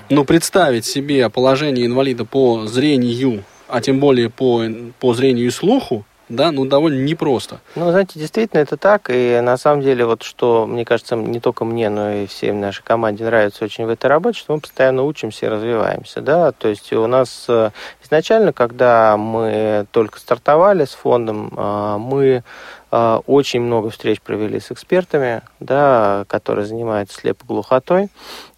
ну представить себе положение инвалида по зрению, а тем более по, по зрению и слуху, да, ну, довольно непросто. Ну, знаете, действительно это так, и на самом деле вот что, мне кажется, не только мне, но и всем нашей команде нравится очень в этой работе, что мы постоянно учимся и развиваемся, да, то есть у нас э, изначально, когда мы только стартовали с фондом, э, мы э, очень много встреч провели с экспертами, да, которые занимаются слепоглухотой.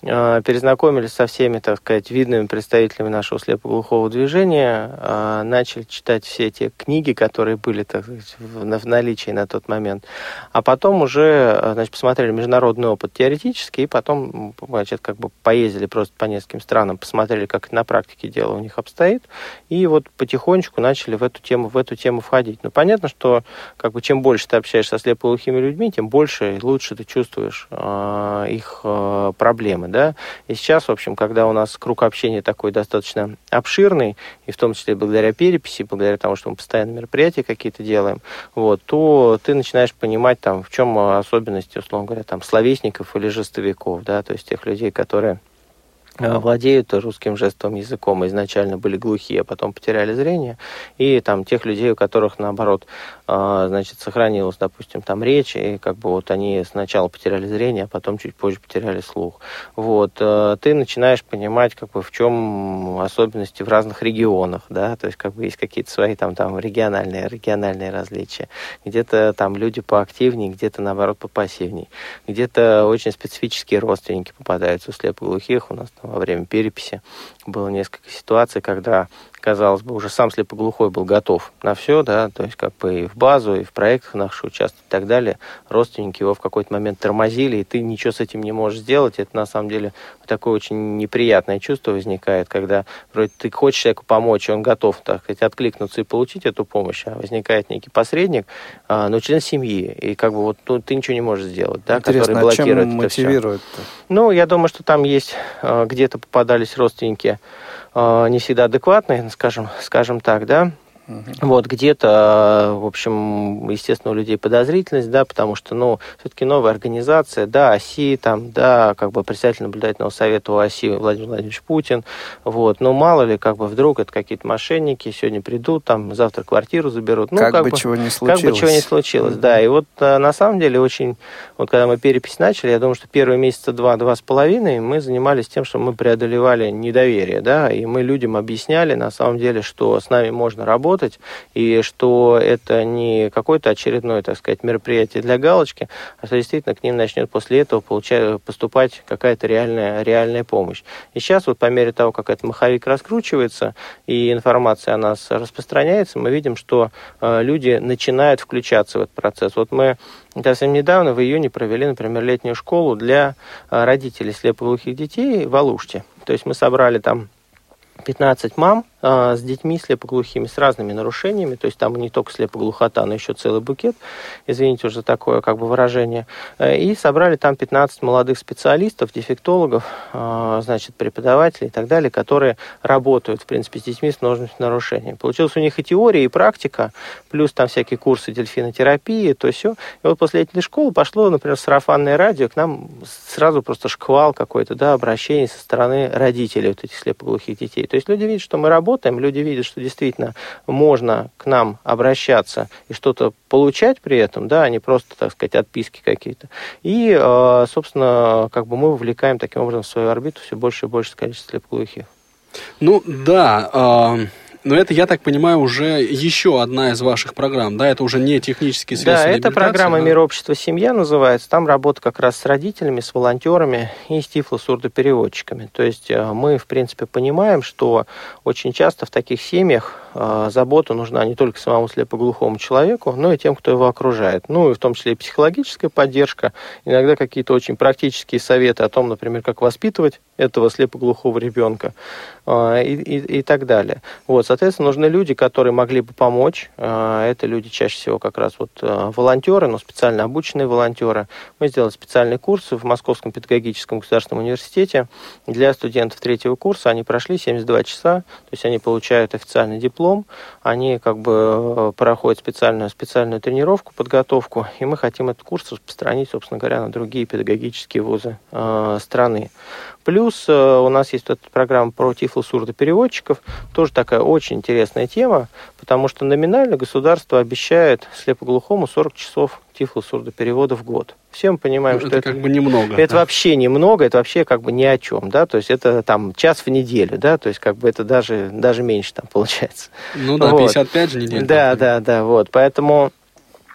Э, перезнакомились со всеми, так сказать, видными представителями нашего слепоглухого движения, э, начали читать все те книги, которые были, так сказать, в наличии на тот момент, а потом уже, э, значит, посмотрели международный опыт теоретически, и потом, значит, как бы поездили просто по нескольким странам, посмотрели, как на практике дело у них обстоит, и вот потихонечку начали в эту тему, в эту тему входить. Но понятно, что как бы чем больше ты общаешься со слепоглухими людьми, тем больше и лучше ты чувствуешь э, их э, проблемы, да, и сейчас, в общем, когда у нас круг общения такой достаточно обширный, и в том числе благодаря переписи, благодаря тому, что мы постоянно мероприятия какие-то делаем, вот, то ты начинаешь понимать, там, в чем особенности, условно говоря, там, словесников или жестовиков, да, то есть тех людей, которые Э, владеют русским жестовым языком, изначально были глухие, а потом потеряли зрение, и там тех людей, у которых, наоборот, э, значит, сохранилась, допустим, там речь, и как бы вот они сначала потеряли зрение, а потом чуть позже потеряли слух. Вот, э, ты начинаешь понимать, как бы, в чем особенности в разных регионах, да, то есть, как бы, есть какие-то свои там, там региональные, региональные различия. Где-то там люди поактивнее, где-то, наоборот, попассивнее. Где-то очень специфические родственники попадаются у слепоглухих, у нас во время переписи было несколько ситуаций, когда казалось бы, уже сам слепоглухой был готов на все, да, то есть как бы и в базу, и в проектах наших участвовать и так далее. Родственники его в какой-то момент тормозили, и ты ничего с этим не можешь сделать. Это на самом деле такое очень неприятное чувство возникает, когда вроде ты хочешь человеку помочь, и он готов, так сказать, откликнуться и получить эту помощь, а возникает некий посредник, а, но член семьи, и как бы вот ну, ты ничего не можешь сделать, да, Интересно, который блокирует а чем это мотивирует все. Ну, я думаю, что там есть, где-то попадались родственники, а, не всегда адекватные, скажем, скажем так, да, Угу. Вот, где-то, в общем, естественно, у людей подозрительность, да, потому что, ну, все-таки новая организация, да, ОСИ, там, да, как бы председатель наблюдательного совета у ОСИ Владимир Владимирович Путин, вот, но мало ли, как бы вдруг это какие-то мошенники, сегодня придут, там, завтра квартиру заберут. Ну, как, как бы, бы чего не случилось. Как бы чего не случилось, да, и вот э, на самом деле очень, вот когда мы перепись начали, я думаю, что первые месяца два, два с половиной мы занимались тем, что мы преодолевали недоверие, да, и мы людям объясняли, на самом деле, что с нами можно работать, работать, и что это не какое-то очередное, так сказать, мероприятие для галочки, а что действительно к ним начнет после этого получать, поступать какая-то реальная, реальная помощь. И сейчас вот по мере того, как этот маховик раскручивается и информация о нас распространяется, мы видим, что э, люди начинают включаться в этот процесс. Вот мы совсем недавно в июне провели, например, летнюю школу для э, родителей слепоглухих детей в Алуште. То есть мы собрали там 15 мам с детьми слепоглухими, с разными нарушениями, то есть там не только слепоглухота, но еще целый букет, извините уже такое как бы выражение, э, и собрали там 15 молодых специалистов, дефектологов, а, значит, преподавателей и так далее, которые работают, в принципе, с детьми с множественными нарушениями. Получилась у них и теория, и практика, плюс там всякие курсы дельфинотерапии, то все. И вот после этой школы пошло, например, сарафанное радио, к нам сразу просто шквал какой-то, да, обращений со стороны родителей вот этих слепоглухих детей. То есть люди видят, что мы работаем, люди видят, что действительно можно к нам обращаться и что-то получать при этом, да, а не просто, так сказать, отписки какие-то. И, э, собственно, как бы мы вовлекаем таким образом в свою орбиту все больше и больше количество слепоглухих. Ну, да, э но это, я так понимаю, уже еще одна из ваших программ, да? Это уже не технические средства Да, это программа да? «Мир, общество, семья» называется. Там работа как раз с родителями, с волонтерами и с тифло-сурдопереводчиками. То есть э, мы, в принципе, понимаем, что очень часто в таких семьях э, забота нужна не только самому слепоглухому человеку, но и тем, кто его окружает. Ну, и в том числе и психологическая поддержка, иногда какие-то очень практические советы о том, например, как воспитывать этого слепоглухого ребенка э, и, и, и так далее. Вот, Соответственно, нужны люди, которые могли бы помочь. А, это люди чаще всего как раз вот а, волонтеры, но специально обученные волонтеры. Мы сделали специальный курс в Московском педагогическом государственном университете для студентов третьего курса. Они прошли 72 часа, то есть они получают официальный диплом, они как бы э, проходят специальную, специальную тренировку, подготовку, и мы хотим этот курс распространить, собственно говоря, на другие педагогические вузы э, страны. Плюс э, у нас есть вот программа про тифлосурдопереводчиков, тоже такая очень интересная тема, потому что номинально государство обещает слепоглухому 40 часов тифлосурдоперевода в год. Все мы понимаем, ну, что это, это как бы немного. Это да. вообще немного, это вообще как бы ни о чем, да, то есть это там час в неделю, да, то есть как бы это даже, даже меньше там получается. Ну да, вот. 55 же недель. Да, да, да, вот, поэтому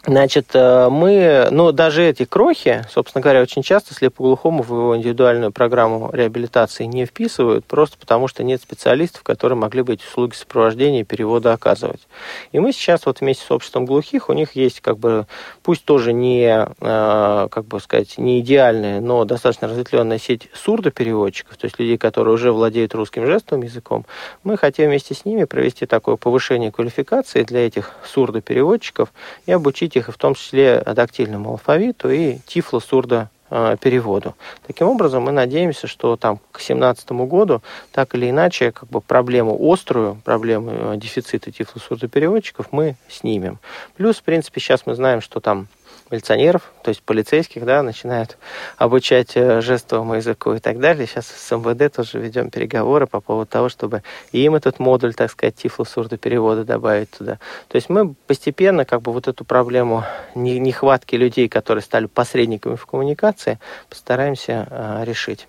Значит, э, мы, ну, даже эти крохи, собственно говоря, очень часто слепоглухому в его индивидуальную программу реабилитации не вписывают, просто потому что нет специалистов, которые могли бы эти услуги сопровождения и перевода оказывать. И мы сейчас вот вместе с обществом глухих, у них есть как бы, пусть тоже не, э, как бы сказать, не идеальная, но достаточно разветвленная сеть сурдопереводчиков, то есть людей, которые уже владеют русским жестовым языком. Мы хотим вместе с ними провести такое повышение квалификации для этих сурдопереводчиков и обучить их, в том числе дактильному алфавиту и тифло-сурдо э, переводу. Таким образом, мы надеемся, что там к 2017 году так или иначе как бы проблему острую, проблему э, дефицита тифлосурдопереводчиков мы снимем. Плюс, в принципе, сейчас мы знаем, что там милиционеров, то есть полицейских, да, начинают обучать э, жестовому языку и так далее. Сейчас с МВД тоже ведем переговоры по поводу того, чтобы им этот модуль, так сказать, тифло-сурдо перевода добавить туда. То есть мы постепенно как бы вот эту проблему нехватки людей, которые стали посредниками в коммуникации, постараемся э, решить.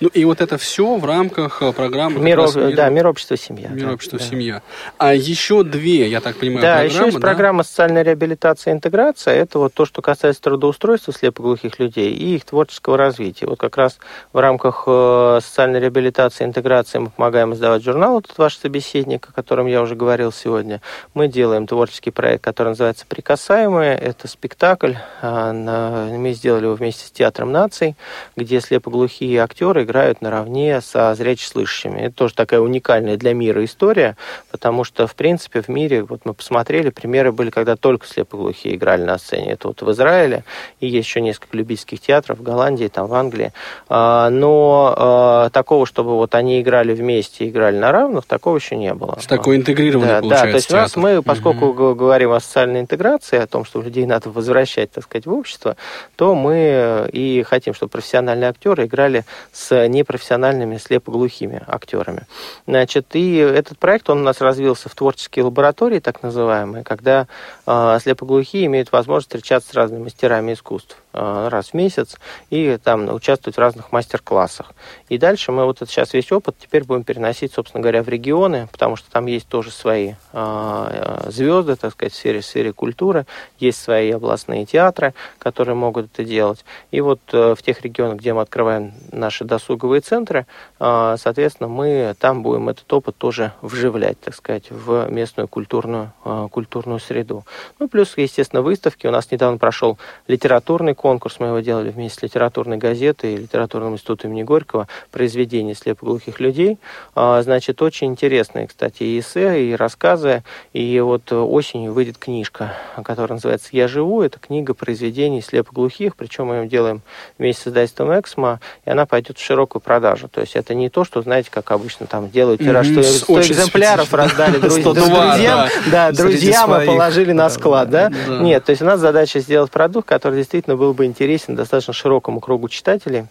Ну и вот это все в рамках э, программы... Мир, мир, да, мир общества семья. Мир да, общества да. семья. А еще две, я так понимаю, да, программы. еще есть да? программа социальной реабилитации и интеграция. Это вот то, что касается трудоустройства слепоглухих людей и их творческого развития. Вот как раз в рамках э, социальной реабилитации и интеграции мы помогаем издавать журнал «Этот ваш собеседник», о котором я уже говорил сегодня. Мы делаем творческий проект, который называется «Прикасаемые». Это спектакль. Э, мы сделали его вместе с Театром наций, где слепоглухие актеры актеры играют наравне со зрячеслышащими. Это тоже такая уникальная для мира история, потому что, в принципе, в мире, вот мы посмотрели, примеры были, когда только слепоглухие играли на сцене. Это вот в Израиле, и есть еще несколько любительских театров в Голландии, там в Англии. А, но а, такого, чтобы вот они играли вместе, играли на равных, такого еще не было. Такой интегрированный да, получается Да, то есть у нас мы, поскольку угу. говорим о социальной интеграции, о том, что людей надо возвращать, так сказать, в общество, то мы и хотим, чтобы профессиональные актеры играли с непрофессиональными слепоглухими актерами. Значит, и этот проект, он у нас развился в творческие лаборатории, так называемые, когда э, слепоглухие имеют возможность встречаться с разными мастерами искусств. Э, раз в месяц и там участвовать в разных мастер-классах. И дальше мы вот это сейчас весь опыт теперь будем переносить, собственно говоря, в регионы, потому что там есть тоже свои э, звезды, так сказать, в сфере, в сфере культуры, есть свои областные театры, которые могут это делать. И вот э, в тех регионах, где мы открываем наши досуговые центры, э, соответственно, мы там будем этот опыт тоже вживлять, так сказать, в местную культурную, э, культурную среду. Ну, плюс, естественно, выставки. У нас недавно прошел литературный конкурс, мы его делали вместе с литературной газетой и литературным институтом имени Горького произведения слепоглухих людей. А, значит, очень интересные, кстати, и эссе, и рассказы. И вот осенью выйдет книжка, которая называется «Я живу». Это книга произведений слепоглухих, причем мы ее делаем вместе с издательством «Эксмо», и она пойдет в широкую продажу. То есть это не то, что, знаете, как обычно там делают тираж, mm-hmm, 100 экземпляров раздали друзьям, да, друзьям, и положили на склад, да? Нет, то есть у нас задача сделать продукт, который действительно был бы интересен достаточно широкому кругу читателей.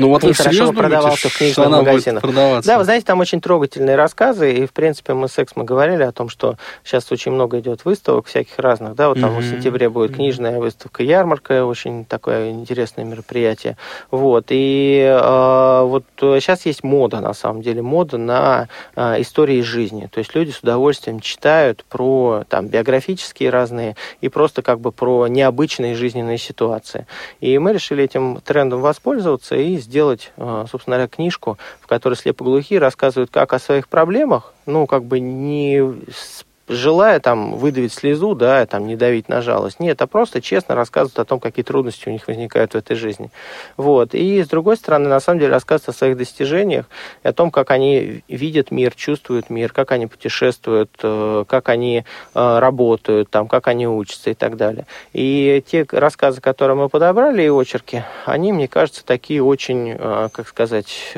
Ну вот вы хорошо продавался в книжных магазинах. Да, вы знаете, там очень трогательные рассказы, и, в принципе, мы с Эксмо говорили о том, что сейчас очень много идет выставок всяких разных, да, вот там mm-hmm. в сентябре будет книжная выставка, ярмарка, очень такое интересное мероприятие, вот, и э, вот сейчас есть мода, на самом деле, мода на э, истории жизни, то есть люди с удовольствием читают про, там, биографические разные, и просто как бы про необычные жизненные ситуации, и мы решили этим трендом воспользоваться и сделать, э, собственно говоря, книжку, в которой слепоглухие рассказывают как о своих проблемах, ну, как бы не желая там выдавить слезу, да, там не давить на жалость. Нет, а просто честно рассказывают о том, какие трудности у них возникают в этой жизни. Вот. И с другой стороны, на самом деле, рассказывают о своих достижениях, и о том, как они видят мир, чувствуют мир, как они путешествуют, э, как они э, работают, там, как они учатся и так далее. И те рассказы, которые мы подобрали, и очерки, они, мне кажется, такие очень, э, как сказать,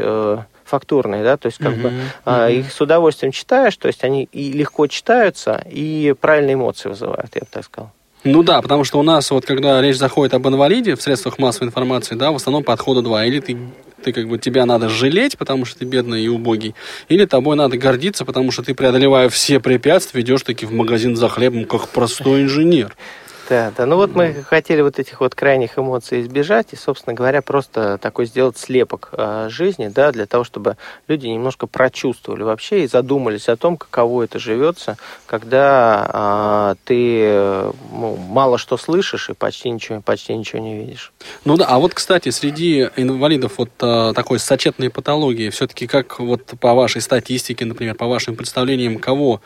фактурные, да, то есть как uh-huh, бы uh-huh. их с удовольствием читаешь, то есть они и легко читаются, и правильные эмоции вызывают, я бы так сказал. Ну да, потому что у нас вот когда речь заходит об инвалиде в средствах массовой информации, да, в основном подхода два. Или ты, ты как бы тебя надо жалеть, потому что ты бедный и убогий, или тобой надо гордиться, потому что ты, преодолевая все препятствия, идешь таки в магазин за хлебом, как простой инженер. Да, да. Ну вот мы хотели вот этих вот крайних эмоций избежать и, собственно говоря, просто такой сделать слепок э, жизни, да, для того, чтобы люди немножко прочувствовали вообще и задумались о том, каково это живется, когда э, ты ну, мало что слышишь и почти ничего, почти ничего не видишь. Ну да, а вот, кстати, среди инвалидов вот э, такой сочетной патологии, все-таки как вот по вашей статистике, например, по вашим представлениям, кого,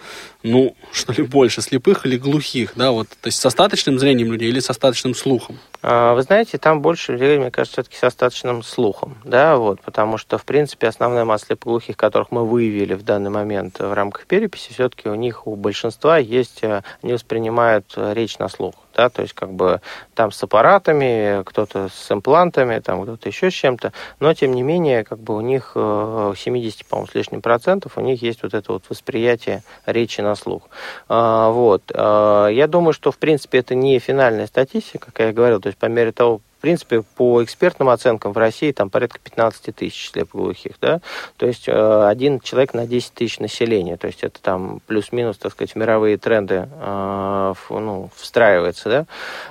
ну, что ли, больше, слепых или глухих, да, вот, то есть с остаточным зрением людей или с остаточным слухом? А, вы знаете, там больше людей, мне кажется, все-таки с остаточным слухом, да, вот, потому что, в принципе, основная масса слепоглухих, которых мы выявили в данный момент в рамках переписи, все-таки у них, у большинства есть, э, они воспринимают э, речь на слух да, то есть как бы там с аппаратами, кто-то с имплантами, там кто-то еще с чем-то, но тем не менее как бы у них 70, э, по-моему, с лишним процентов у них есть вот это вот восприятие речи на слух. А, вот. Я думаю, что в принципе это не финальная статистика, как я говорил, то есть по мере того, принципе, по экспертным оценкам в России там порядка 15 тысяч слепоглухих, да, то есть э, один человек на 10 тысяч населения, то есть это там плюс-минус, так сказать, мировые тренды э, ну, встраивается, да,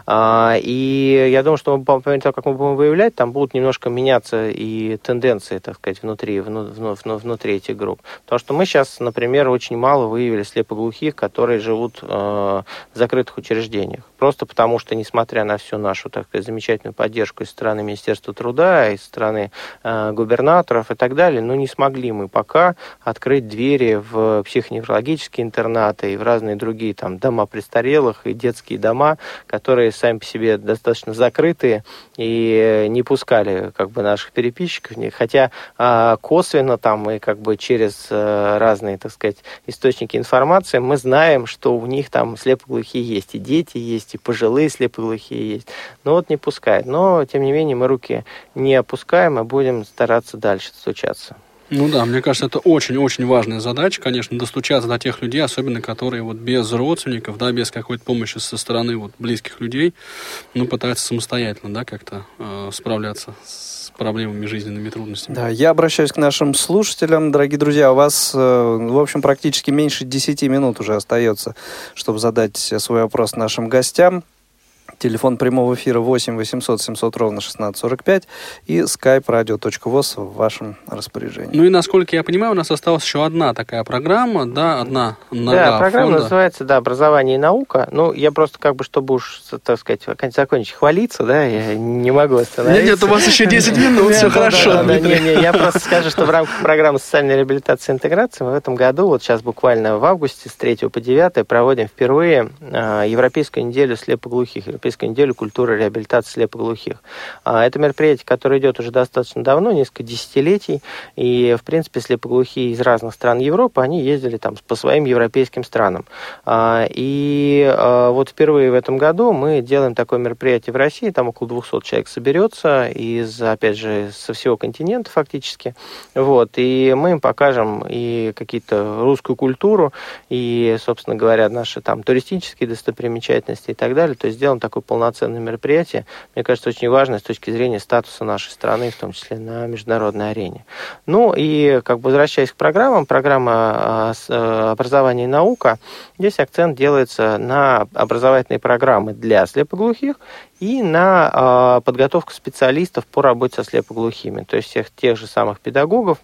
а, и я думаю, что по мере того, как мы будем выявлять, там будут немножко меняться и тенденции, так сказать, внутри, вну, вну, внутри этих групп, потому что мы сейчас, например, очень мало выявили слепоглухих, которые живут э, в закрытых учреждениях, просто потому что, несмотря на всю нашу, так сказать, замечательную поддержку из стороны Министерства труда, из стороны э, губернаторов и так далее, но не смогли мы пока открыть двери в психоневрологические интернаты и в разные другие там дома престарелых и детские дома, которые сами по себе достаточно закрытые и не пускали как бы наших переписчиков, хотя э, косвенно там и как бы через э, разные, так сказать, источники информации мы знаем, что у них там слепоглухие есть, и дети есть, и пожилые слепоглухие есть. Но вот не пускают. Но, тем не менее, мы руки не опускаем и будем стараться дальше стучаться. Ну да, мне кажется, это очень-очень важная задача, конечно, достучаться до тех людей, особенно которые вот без родственников, да, без какой-то помощи со стороны вот близких людей, ну, пытаются самостоятельно, да, как-то э, справляться с проблемами, жизненными трудностями. Да, я обращаюсь к нашим слушателям. Дорогие друзья, у вас, э, в общем, практически меньше 10 минут уже остается, чтобы задать свой вопрос нашим гостям. Телефон прямого эфира 8 800 700 ровно 1645 и skype radio.voz в вашем распоряжении. Ну и насколько я понимаю, у нас осталась еще одна такая программа, да, одна нога Да, программа фонда. называется, да, «Образование и наука». Ну, я просто как бы, чтобы уж, так сказать, закончить хвалиться, да, я не могу остановиться. Нет, нет, у вас еще 10 минут, все хорошо, Дмитрий. Не, не, я просто скажу, что в рамках программы социальной реабилитации и интеграции мы в этом году, вот сейчас буквально в августе с 3 по 9 проводим впервые а, Европейскую неделю слепоглухих, Европейскую неделю культуры реабилитации слепоглухих. А, это мероприятие, которое идет уже достаточно давно, несколько десятилетий, и, в принципе, слепоглухие из разных стран Европы, они ездили там по своим европейским странам. А, и а, вот впервые в этом году мы делаем такое мероприятие в России, там около 200 человек соберется из, опять же, со всего континента фактически. Вот, и мы им покажем и какие-то русскую культуру, и, собственно говоря, наши там туристические достопримечательности и так далее. То есть сделаем такое полноценное мероприятие. Мне кажется, очень важное с точки зрения статуса нашей страны, в том числе на международной арене. Ну и, как бы возвращаясь к программам, программа э, образования и наука, здесь акцент делается на образовательные программы для слепоглухих и на подготовку специалистов по работе со слепоглухими, то есть всех тех же самых педагогов,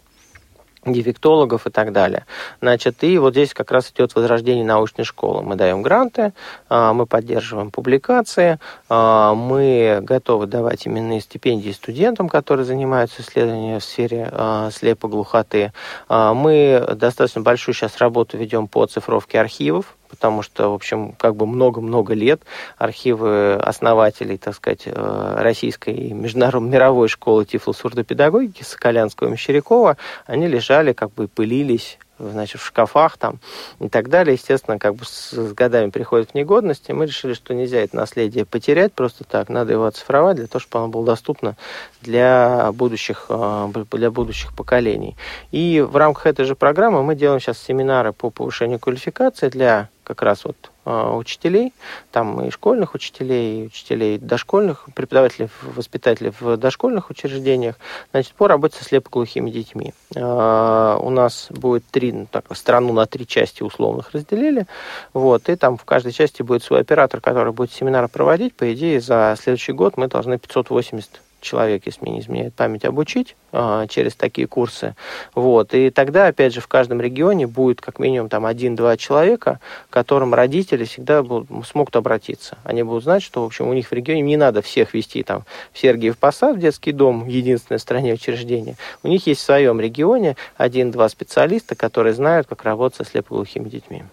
дефектологов и так далее. Значит, и вот здесь как раз идет возрождение научной школы. Мы даем гранты, а, мы поддерживаем публикации, а, мы готовы давать именные стипендии студентам, которые занимаются исследованиями в сфере а, слепоглухоты. Мы достаточно большую сейчас работу ведем по цифровке архивов, потому что, в общем, как бы много-много лет архивы основателей, так сказать, э, российской и международной мировой школы тифлосурдопедагогики Соколянского и Мещерякова, они лежали, как бы пылились значит, в шкафах там и так далее. Естественно, как бы с, с годами приходит в негодность, и мы решили, что нельзя это наследие потерять просто так, надо его оцифровать для того, чтобы оно было доступно для будущих, э, для будущих поколений. И в рамках этой же программы мы делаем сейчас семинары по повышению квалификации для как раз вот а, учителей, там и школьных учителей, и учителей дошкольных, преподавателей, воспитателей в дошкольных учреждениях, значит, по работе со слепоглухими детьми. А, у нас будет три, ну, так, страну на три части условных разделили, вот, и там в каждой части будет свой оператор, который будет семинары проводить. По идее, за следующий год мы должны 580 человек, если мне не изменяет память, обучить а, через такие курсы. Вот. И тогда, опять же, в каждом регионе будет как минимум там один-два человека, к которым родители всегда будут, смогут обратиться. Они будут знать, что, в общем, у них в регионе не надо всех вести там в Сергиев Посад, в детский дом, единственное в стране учреждение. У них есть в своем регионе один-два специалиста, которые знают, как работать со слепоглухими детьми.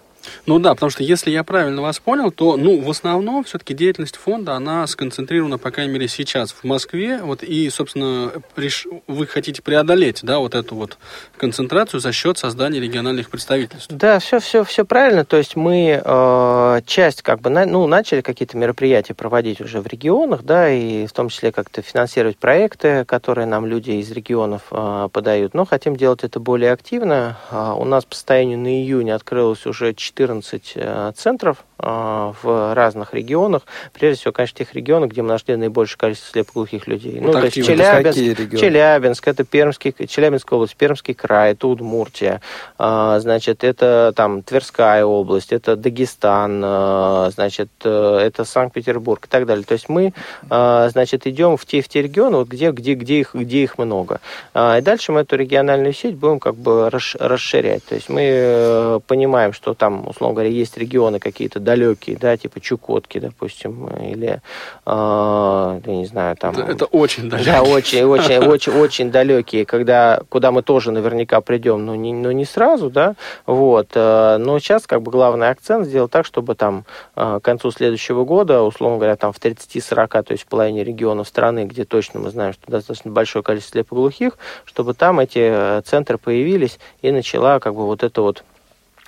Ну да, потому что если я правильно вас понял, то, ну, в основном все-таки деятельность фонда, она сконцентрирована, по крайней мере, сейчас в Москве, вот, и, собственно, реш... вы хотите преодолеть, да, вот эту вот концентрацию за счет создания региональных представительств. Да, все, все, все правильно, то есть мы э, часть, как бы, на, ну, начали какие-то мероприятия проводить уже в регионах, да, и в том числе как-то финансировать проекты, которые нам люди из регионов э, подают, но хотим делать это более активно. Э, у нас по состоянию на июнь открылось уже 4 14 э, центров э, в разных регионах. Прежде всего, конечно, тех регионах, где мы нашли наибольшее количество слепоглухих людей. Вот ну, то есть Челябинск, Челябинск, это Пермский, Челябинская область, Пермский край, это Удмуртия, э, значит, это там Тверская область, это Дагестан, значит, это Санкт-Петербург и так далее. То есть мы, значит, идем в те, в те регионы, вот где, где, где, их, где их много. И дальше мы эту региональную сеть будем как бы расширять. То есть мы понимаем, что там условно говоря, есть регионы какие-то далекие, да, типа Чукотки, допустим, или, э, я не знаю, там... Это, это очень далекие. Да, очень, очень, очень, очень далекие, когда, куда мы тоже наверняка придем, но не, но не сразу, да, вот. Э, но сейчас как бы главный акцент сделать так, чтобы там э, к концу следующего года, условно говоря, там в 30-40, то есть в половине регионов страны, где точно мы знаем, что достаточно большое количество слепоглухих, чтобы там эти э, центры появились и начала как бы вот это вот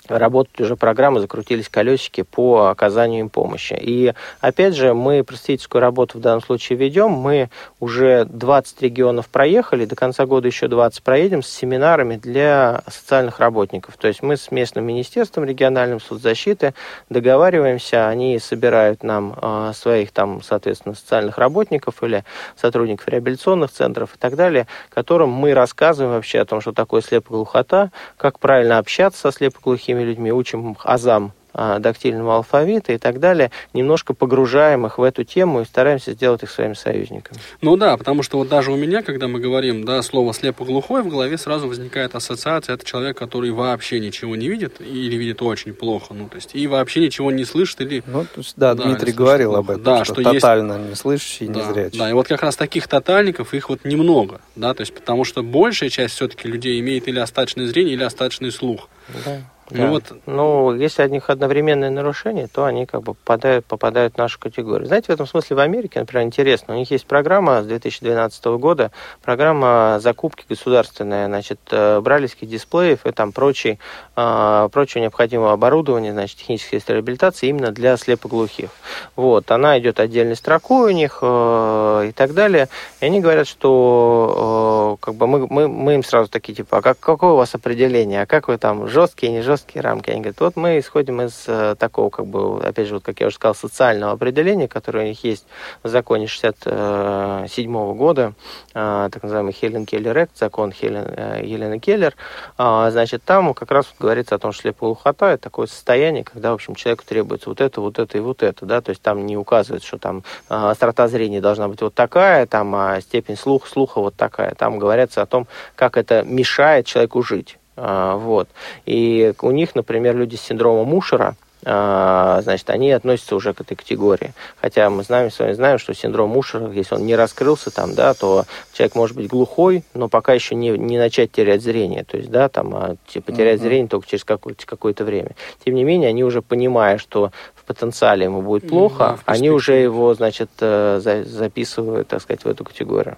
работать уже программы, закрутились колесики по оказанию им помощи. И опять же, мы просветительскую работу в данном случае ведем. Мы уже 20 регионов проехали, до конца года еще 20 проедем с семинарами для социальных работников. То есть мы с местным министерством региональным соцзащиты договариваемся, они собирают нам э, своих там, соответственно, социальных работников или сотрудников реабилитационных центров и так далее, которым мы рассказываем вообще о том, что такое слепоглухота, как правильно общаться со слепоглухими людьми, учим азам а, дактильного алфавита и так далее, немножко погружаем их в эту тему и стараемся сделать их своими союзниками. Ну да, потому что вот даже у меня, когда мы говорим да, слово слепоглухой, в голове сразу возникает ассоциация, это человек, который вообще ничего не видит или видит очень плохо, ну то есть и вообще ничего не слышит или... Ну, то есть, да, да, Дмитрий говорил плохо. об этом, да, что, что тотально есть... не слышащий, да, не зрячий. Да, и вот как раз таких тотальников, их вот немного, да, то есть потому что большая часть все-таки людей имеет или остаточное зрение, или остаточный слух. Да. Ну, вот... ну, если от них одновременное нарушение, то они как бы попадают, попадают в нашу категорию. Знаете, в этом смысле в Америке, например, интересно, у них есть программа с 2012 года, программа закупки государственная, значит, э, бралевских дисплеев и там прочей, э, прочего необходимого оборудования, значит, технической реабилитации именно для слепоглухих. Вот, она идет отдельной строкой у них э, и так далее. И они говорят, что как бы мы, мы, мы им сразу такие, типа, а как, какое у вас определение, а как вы там, жесткие, не жесткие? Жесткие рамки. Они говорят, вот мы исходим из э, такого, как бы, опять же, вот, как я уже сказал, социального определения, которое у них есть в законе 67 -го года, э, так называемый Хелен Келлер Экт, закон Хелен, э, Елены Келлер. А, значит, там как раз говорится о том, что слепоглухота – это такое состояние, когда, в общем, человеку требуется вот это, вот это и вот это, да, то есть там не указывается, что там острота зрения должна быть вот такая, там а степень слух, слуха вот такая. Там говорится о том, как это мешает человеку жить. А, вот. И у них, например, люди с синдромом Мушера, а, значит, они относятся уже к этой категории. Хотя мы знаем, с вами знаем, что синдром Мушера, если он не раскрылся там, да, то человек может быть глухой, но пока еще не, не начать терять зрение. То есть, да, там, а, типа, терять uh-huh. зрение только через какое-то, какое-то время. Тем не менее, они уже понимая, что в потенциале ему будет плохо, да, они уже его, значит, э, записывают, так сказать, в эту категорию.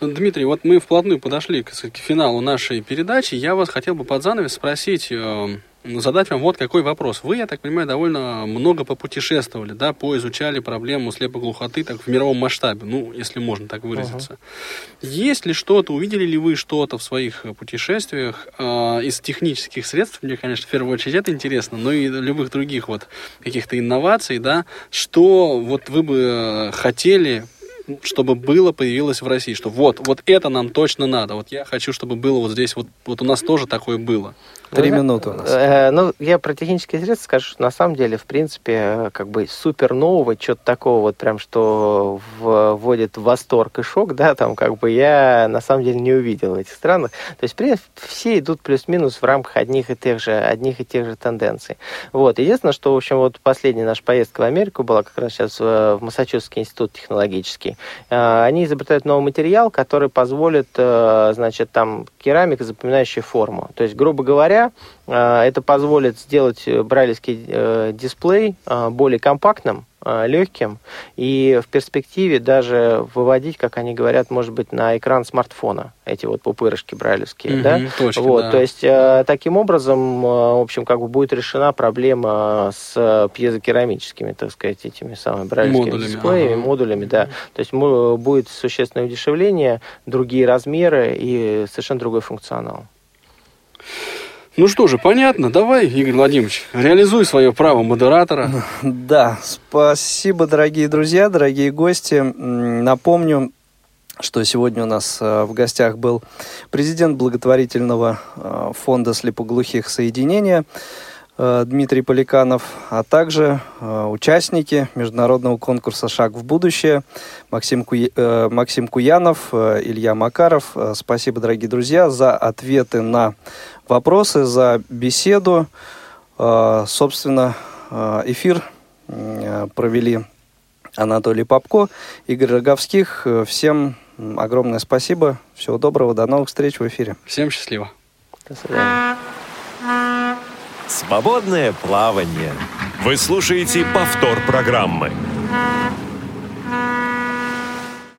Дмитрий, вот мы вплотную подошли к, к финалу нашей передачи. Я вас хотел бы под занавес спросить, э, задать вам вот какой вопрос. Вы, я так понимаю, довольно много попутешествовали, да, поизучали проблему слепоглухоты так в мировом масштабе, ну, если можно так выразиться. Uh-huh. Есть ли что-то, увидели ли вы что-то в своих путешествиях э, из технических средств, мне, конечно, в первую очередь это интересно, но и любых других вот каких-то инноваций, да, что вот вы бы хотели чтобы было, появилось в России, что вот, вот это нам точно надо. Вот я хочу, чтобы было вот здесь, вот, вот у нас тоже такое было. Три минуты у нас. Э, ну, я про технические средства скажу, что на самом деле, в принципе, э, как бы супер нового, что-то такого вот прям, что вводит в восторг и шок, да, там как бы я на самом деле не увидел в этих странах. То есть, в принципе, все идут плюс-минус в рамках одних и тех же, одних и тех же тенденций. Вот. Единственное, что, в общем, вот последняя наша поездка в Америку была как раз сейчас в Массачусетский институт технологический. Э, они изобретают новый материал, который позволит, значит, там керамика, запоминающая форму. То есть, грубо говоря, Э, это позволит сделать э, брайлевский э, дисплей более компактным, легким и в перспективе даже выводить, как они говорят, может быть, на экран смартфона эти вот пупырышки брайлевские, mm-hmm, да? Точки, вот, да. то есть таким образом, в общем, как бы будет решена проблема с пьезокерамическими, так сказать, этими самыми брайлевскими модулями, дисплеями, ага. модулями, да. То есть будет существенное удешевление, другие размеры и совершенно другой функционал. Ну что же, понятно. Давай, Игорь Владимирович, реализуй свое право модератора. <laughs> Да, спасибо, дорогие друзья, дорогие гости. Напомню, что сегодня у нас э, в гостях был президент благотворительного э, фонда слепоглухих соединения Дмитрий Поликанов, а также участники международного конкурса «Шаг в будущее» Максим, Ку... Максим Куянов, Илья Макаров. Спасибо, дорогие друзья, за ответы на вопросы, за беседу. Собственно, эфир провели Анатолий Попко, Игорь Роговских. Всем огромное спасибо. Всего доброго. До новых встреч в эфире. Всем счастливо. До свидания. Свободное плавание. Вы слушаете повтор программы.